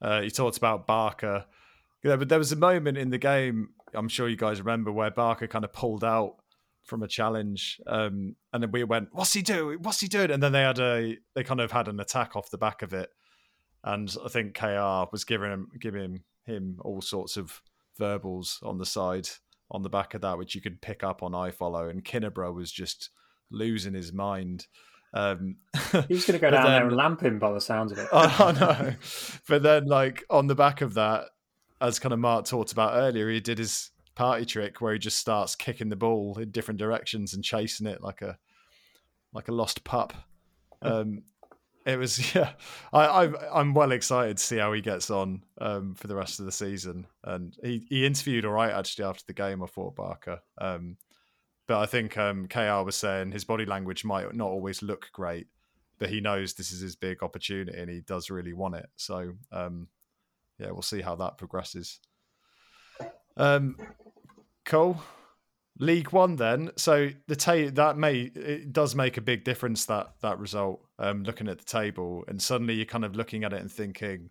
Uh, he talked about Barker. Yeah, but there was a moment in the game I'm sure you guys remember where Barker kind of pulled out from a challenge, um, and then we went, "What's he doing? What's he doing?" And then they had a they kind of had an attack off the back of it, and I think KR was giving him giving him all sorts of verbals on the side on the back of that, which you could pick up on iFollow, and Kinnebrew was just losing his mind. Um, was going to go down then, there and lamp him by the sounds of it. I know, but then like on the back of that, as kind of Mark talked about earlier, he did his party trick where he just starts kicking the ball in different directions and chasing it like a like a lost pup. Um, it was yeah. I, I I'm well excited to see how he gets on um, for the rest of the season. And he, he interviewed all right actually after the game. I thought Barker. Um, but I think um, KR was saying his body language might not always look great, but he knows this is his big opportunity and he does really want it. So um, yeah, we'll see how that progresses. Um, cool. League One, then. So the ta- that may it does make a big difference that that result. Um, looking at the table, and suddenly you're kind of looking at it and thinking,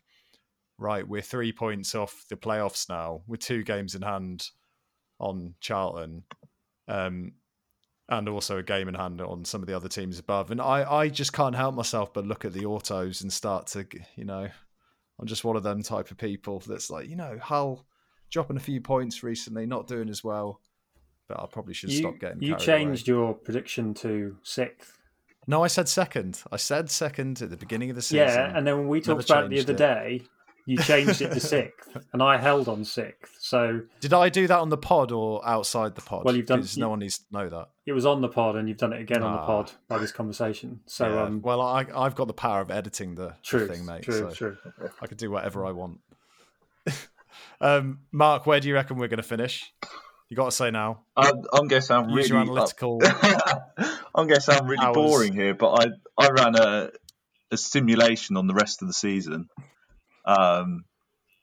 right, we're three points off the playoffs now, with two games in hand on Charlton, um, and also a game in hand on some of the other teams above. And I, I just can't help myself but look at the autos and start to, you know, I'm just one of them type of people that's like, you know, Hull dropping a few points recently, not doing as well but I probably should you, stop getting. You changed away. your prediction to sixth. No, I said second. I said second at the beginning of the season. Yeah, and then when we talked about it the other it. day, you changed it to sixth, and I held on sixth. So did I do that on the pod or outside the pod? Well, you've done. no one needs to know that. It was on the pod, and you've done it again ah. on the ah. pod by this conversation. So, yeah. um, well, I, I've got the power of editing the true, thing, mate. True, so true. I can do whatever I want. um, Mark, where do you reckon we're going to finish? You got to say now. I'm, I'm guessing I'm Use really analytical. I'm guessing I'm really hours. boring here, but I I ran a a simulation on the rest of the season, um,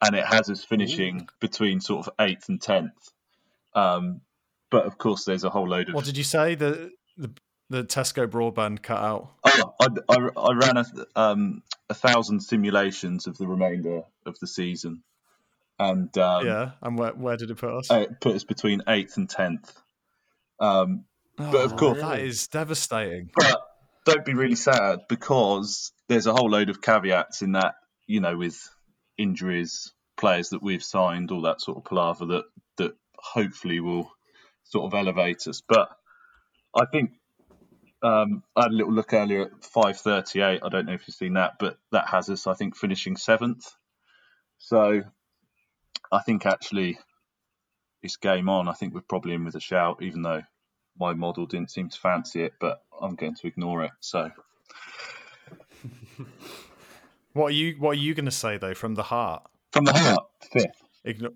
and it has us finishing Ooh. between sort of eighth and tenth. Um, but of course, there's a whole load of. What did you say? The the, the Tesco broadband cut out. Oh, I, I, I ran a um, a thousand simulations of the remainder of the season, and um, yeah, and where where did it put us? It put us between eighth and tenth. Um, oh, but of course, that is devastating. But don't be really sad because there's a whole load of caveats in that. You know, with injuries, players that we've signed, all that sort of palaver that that hopefully will sort of elevate us. But I think um, I had a little look earlier at 538. I don't know if you've seen that, but that has us, I think, finishing seventh. So I think actually it's game on. I think we're probably in with a shout, even though my model didn't seem to fancy it, but I'm going to ignore it. So, what are you What are you going to say though? From the heart. From the heart, fifth. Igno-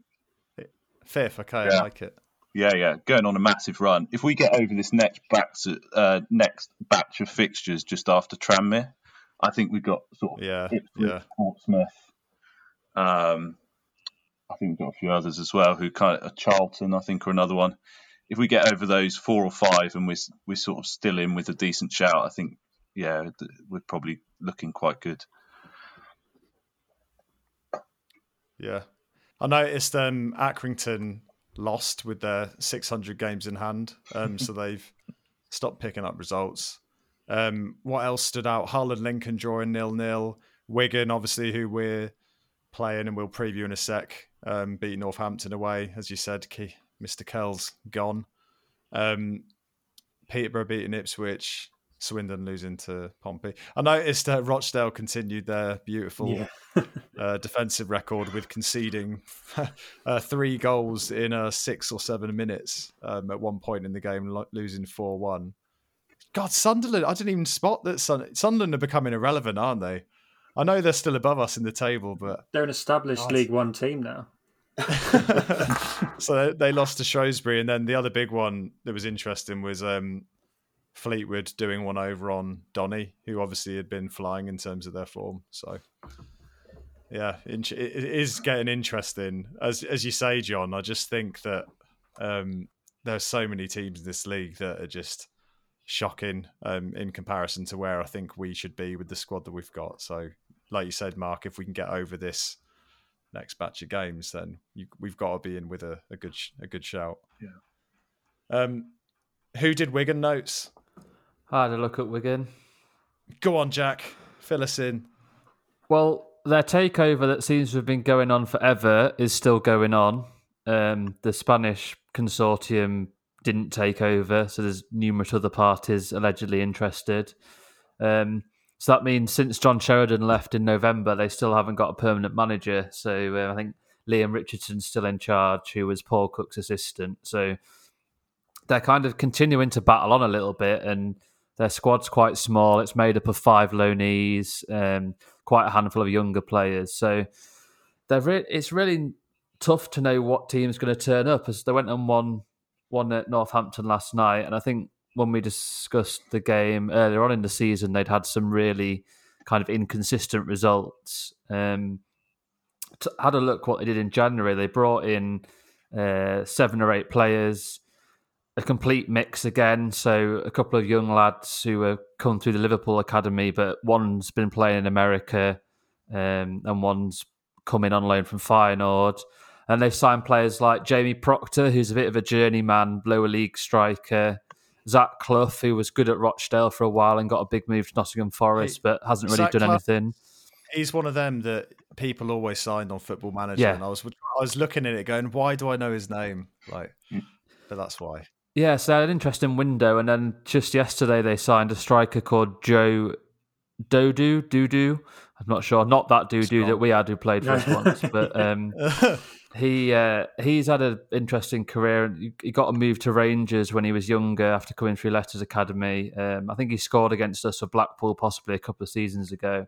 fifth. Okay, yeah. I like it. Yeah, yeah, going on a massive run. If we get over this next batch, uh, next batch of fixtures just after Tranmere, I think we've got sort of yeah, yeah. Portsmouth, um, I think we've got a few others as well who kind of Charlton, I think, or another one. If we get over those four or five and we're we're sort of still in with a decent shout, I think yeah, we're probably looking quite good. Yeah, I noticed um, Accrington lost with their 600 games in hand, um, so they've stopped picking up results. Um, what else stood out? Hull and Lincoln drawing nil nil. Wigan, obviously, who we're playing and we'll preview in a sec, um, beat Northampton away. As you said, Key, Mr. Kel's gone. Um, Peterborough beating Ipswich. Swindon losing to Pompey. I noticed uh, Rochdale continued their beautiful yeah. uh, defensive record with conceding uh, three goals in uh, six or seven minutes um, at one point in the game, lo- losing 4 1. God, Sunderland, I didn't even spot that Sun- Sunderland are becoming irrelevant, aren't they? I know they're still above us in the table, but they're an established League One team now. so they lost to Shrewsbury, and then the other big one that was interesting was um, Fleetwood doing one over on Donny, who obviously had been flying in terms of their form. So yeah, it is getting interesting. As as you say, John, I just think that um, there's so many teams in this league that are just shocking um, in comparison to where I think we should be with the squad that we've got. So like you said, Mark, if we can get over this next batch of games, then you, we've got to be in with a, a good a good shout. Yeah. Um, who did Wigan notes? I had a look at Wigan. Go on, Jack. Fill us in. Well, their takeover that seems to have been going on forever is still going on. Um, the Spanish consortium didn't take over, so there's numerous other parties allegedly interested. Um, so that means since John Sheridan left in November, they still haven't got a permanent manager. So uh, I think Liam Richardson's still in charge, who was Paul Cook's assistant. So they're kind of continuing to battle on a little bit. And their squad's quite small. It's made up of five loanees, um, quite a handful of younger players. So they're re- it's really tough to know what team's going to turn up. As they went and won one at Northampton last night, and I think when we discussed the game earlier on in the season, they'd had some really kind of inconsistent results. Um, had a look what they did in January. They brought in uh, seven or eight players, a complete mix again. So a couple of young lads who have come through the Liverpool academy, but one's been playing in America, um, and one's coming on loan from Feyenoord. And they've signed players like Jamie Proctor, who's a bit of a journeyman lower league striker. Zach Clough, who was good at Rochdale for a while and got a big move to Nottingham Forest, but hasn't really Zach done Clough, anything. He's one of them that people always signed on Football Manager, yeah. and I was I was looking at it going, why do I know his name? Like, but that's why. Yeah, so an interesting window, and then just yesterday they signed a striker called Joe Dodu Dudu. I'm not sure, not that Dudu that we had who played for us once, but um, he uh, he's had an interesting career. He got a move to Rangers when he was younger after coming through Leicester Academy. Um, I think he scored against us for Blackpool possibly a couple of seasons ago.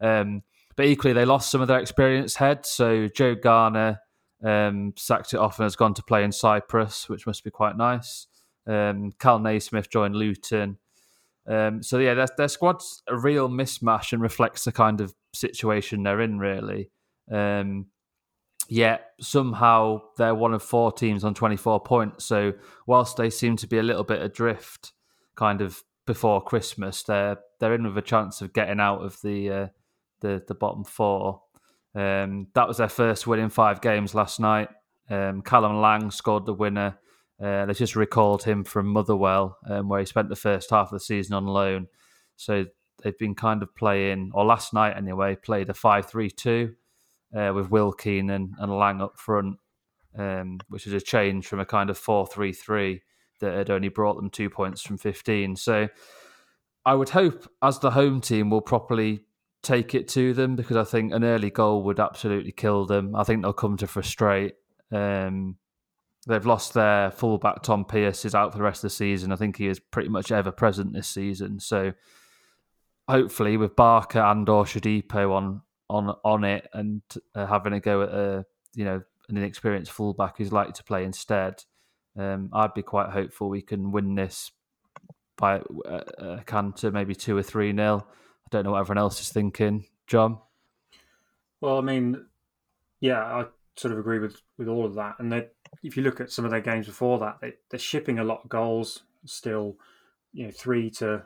Um, but equally, they lost some of their experienced heads. So Joe Garner um, sacked it off and has gone to play in Cyprus, which must be quite nice. Um, Kal Naismith joined Luton. Um, so yeah, their, their squad's a real mismatch and reflects the kind of situation they're in, really. Um, yet somehow they're one of four teams on 24 points. So whilst they seem to be a little bit adrift, kind of before Christmas, they're they're in with a chance of getting out of the uh, the the bottom four. Um, that was their first win in five games last night. Um, Callum Lang scored the winner. Uh, they just recalled him from Motherwell, um, where he spent the first half of the season on loan. So they've been kind of playing, or last night anyway, played a 5 3 2 uh, with Will Keenan and Lang up front, um, which is a change from a kind of 4 3 3 that had only brought them two points from 15. So I would hope, as the home team, will properly take it to them because I think an early goal would absolutely kill them. I think they'll come to frustrate. Um, they've lost their fullback Tom Pearce is out for the rest of the season. I think he is pretty much ever present this season. So hopefully with Barker and or Shodipo on on on it and uh, having a go at a you know an inexperienced fullback who's likely to play instead, um, I'd be quite hopeful we can win this by uh, a canter, maybe two or three nil. Don't know what everyone else is thinking, John. Well, I mean, yeah, I sort of agree with with all of that. And if you look at some of their games before that, they, they're shipping a lot of goals still. You know, three to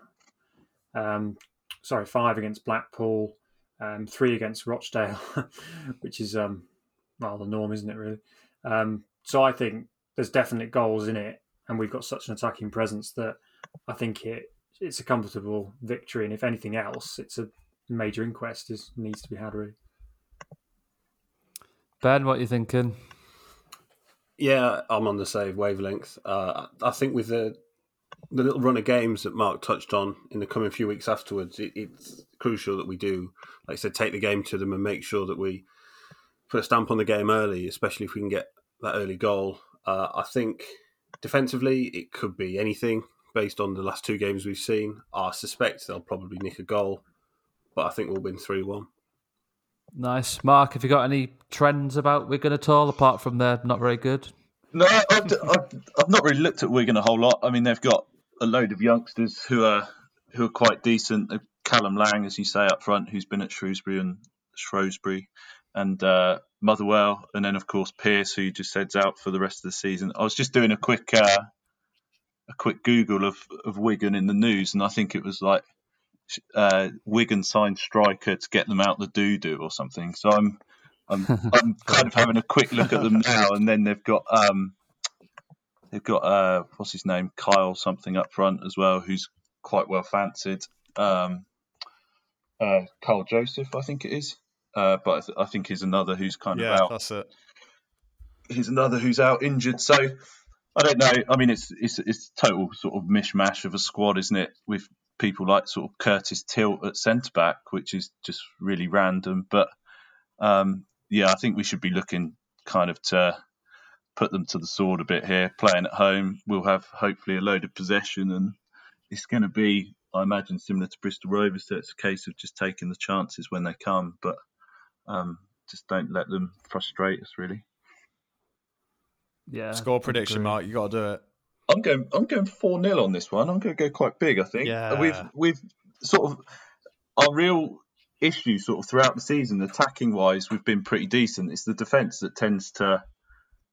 um, sorry, five against Blackpool, um, three against Rochdale, which is um, well the norm, isn't it? Really. Um, so I think there's definite goals in it, and we've got such an attacking presence that I think it it's a comfortable victory. And if anything else, it's a major inquest is needs to be had really. Ben, what are you thinking? Yeah, I'm on the same wavelength. Uh, I think with the the little run of games that Mark touched on in the coming few weeks afterwards, it, it's crucial that we do, like I said, take the game to them and make sure that we put a stamp on the game early, especially if we can get that early goal. Uh, I think defensively, it could be anything based on the last two games we've seen. I suspect they'll probably nick a goal, but I think we'll win 3 1. Nice. Mark, have you got any trends about Wigan at all, apart from they're not very good? No, I've, I've, I've not really looked at Wigan a whole lot. I mean, they've got a load of youngsters who are who are quite decent. Callum Lang, as you say up front, who's been at Shrewsbury and Shrewsbury, and uh, Motherwell, and then of course Pearce, who just heads out for the rest of the season. I was just doing a quick uh, a quick Google of of Wigan in the news, and I think it was like uh, Wigan signed striker to get them out the doo doo or something. So I'm I'm I'm kind of having a quick look at them now, and then they've got um they've got uh what's his name Kyle something up front as well, who's quite well fancied. Um, uh, Carl Joseph, I think it is. Uh, but I, th- I, think he's another who's kind yeah, of out. that's it. He's another who's out injured. So I don't know. I mean, it's it's it's total sort of mishmash of a squad, isn't it? With people like sort of Curtis Tilt at centre back, which is just really random. But um, yeah, I think we should be looking kind of to put them to the sword a bit here. Playing at home, we'll have hopefully a load of possession and it's going to be, I imagine, similar to Bristol Rovers. So it's a case of just taking the chances when they come, but um, just don't let them frustrate us. Really. Yeah. Score prediction, agree. Mark. You got to do it. I'm going. I'm going four 0 on this one. I'm going to go quite big. I think. Yeah. We've we've sort of our real issue sort of throughout the season, attacking wise, we've been pretty decent. It's the defence that tends to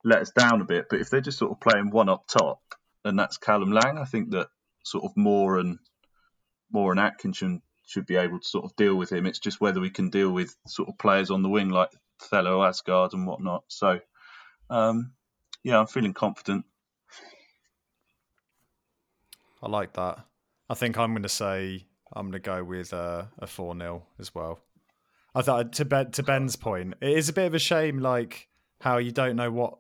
let us down a bit. But if they're just sort of playing one up top, and that's Callum Lang, I think that sort of Moore and Moore and Atkinson should be able to sort of deal with him. It's just whether we can deal with sort of players on the wing like Thelo, Aasgaard, and whatnot. So, um, yeah, I'm feeling confident. I like that. I think I'm going to say I'm going to go with uh, a 4 0 as well. I thought to ben, to Ben's point, it is a bit of a shame, like how you don't know what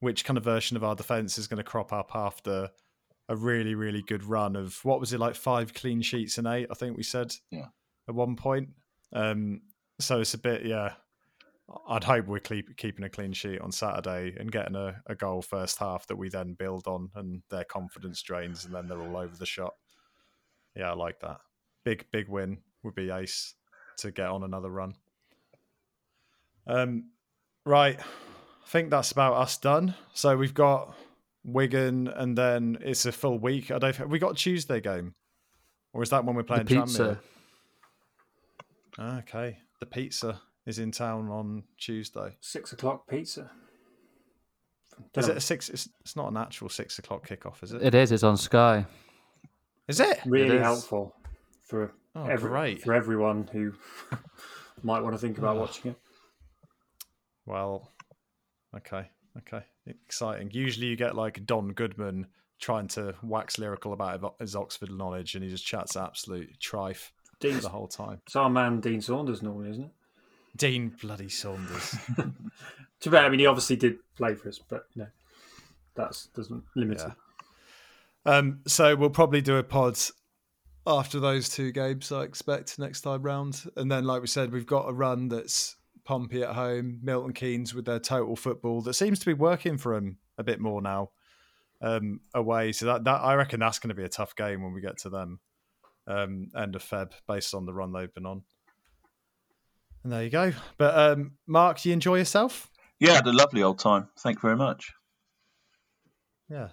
which kind of version of our defense is going to crop up after a really really good run of what was it like five clean sheets and eight? I think we said Yeah. at one point. Um, so it's a bit yeah. I'd hope we're keep, keeping a clean sheet on Saturday and getting a, a goal first half that we then build on and their confidence drains and then they're all over the shot. Yeah, I like that. Big, big win would be ace to get on another run. Um, right. I think that's about us done. So we've got Wigan and then it's a full week. I don't have we got a Tuesday game? Or is that when we're The playing pizza. Tranmere? Okay. The pizza is in town on Tuesday. Six o'clock pizza. Is it a six? It's, it's not an actual six o'clock kickoff, is it? It is. It's on Sky. Is it? really is. helpful for Oh, every, great. for everyone who might want to think about ah. watching it. Well, okay, okay, exciting. Usually, you get like Don Goodman trying to wax lyrical about his Oxford knowledge, and he just chats absolute trife Dean, the whole time. it's our man Dean Saunders normally, isn't it? Dean bloody Saunders. Too bad. I mean, he obviously did play for us, but you know, that doesn't limit Yeah. it. Um, so we'll probably do a pod after those two games, I expect, next time round. And then, like we said, we've got a run that's Pompey at home, Milton Keynes with their total football that seems to be working for them a bit more now um, away. So that, that I reckon that's going to be a tough game when we get to them um, end of Feb, based on the run they've been on. And there you go. But um, Mark, do you enjoy yourself? Yeah, had a lovely old time. Thank you very much. Yeah.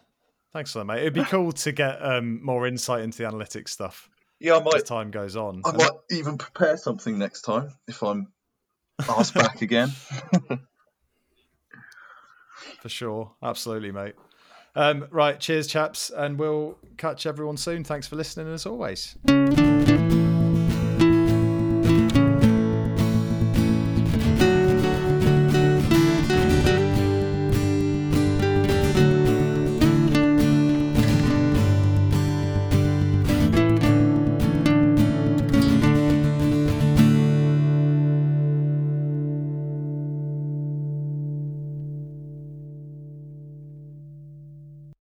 Thanks for that, mate. It'd be cool to get um, more insight into the analytics stuff Yeah, I might. as time goes on. I And- might even prepare something next time if I'm asked back again. for sure. Absolutely, mate. Um, right, cheers, chaps, and we'll catch everyone soon. Thanks for listening, as always.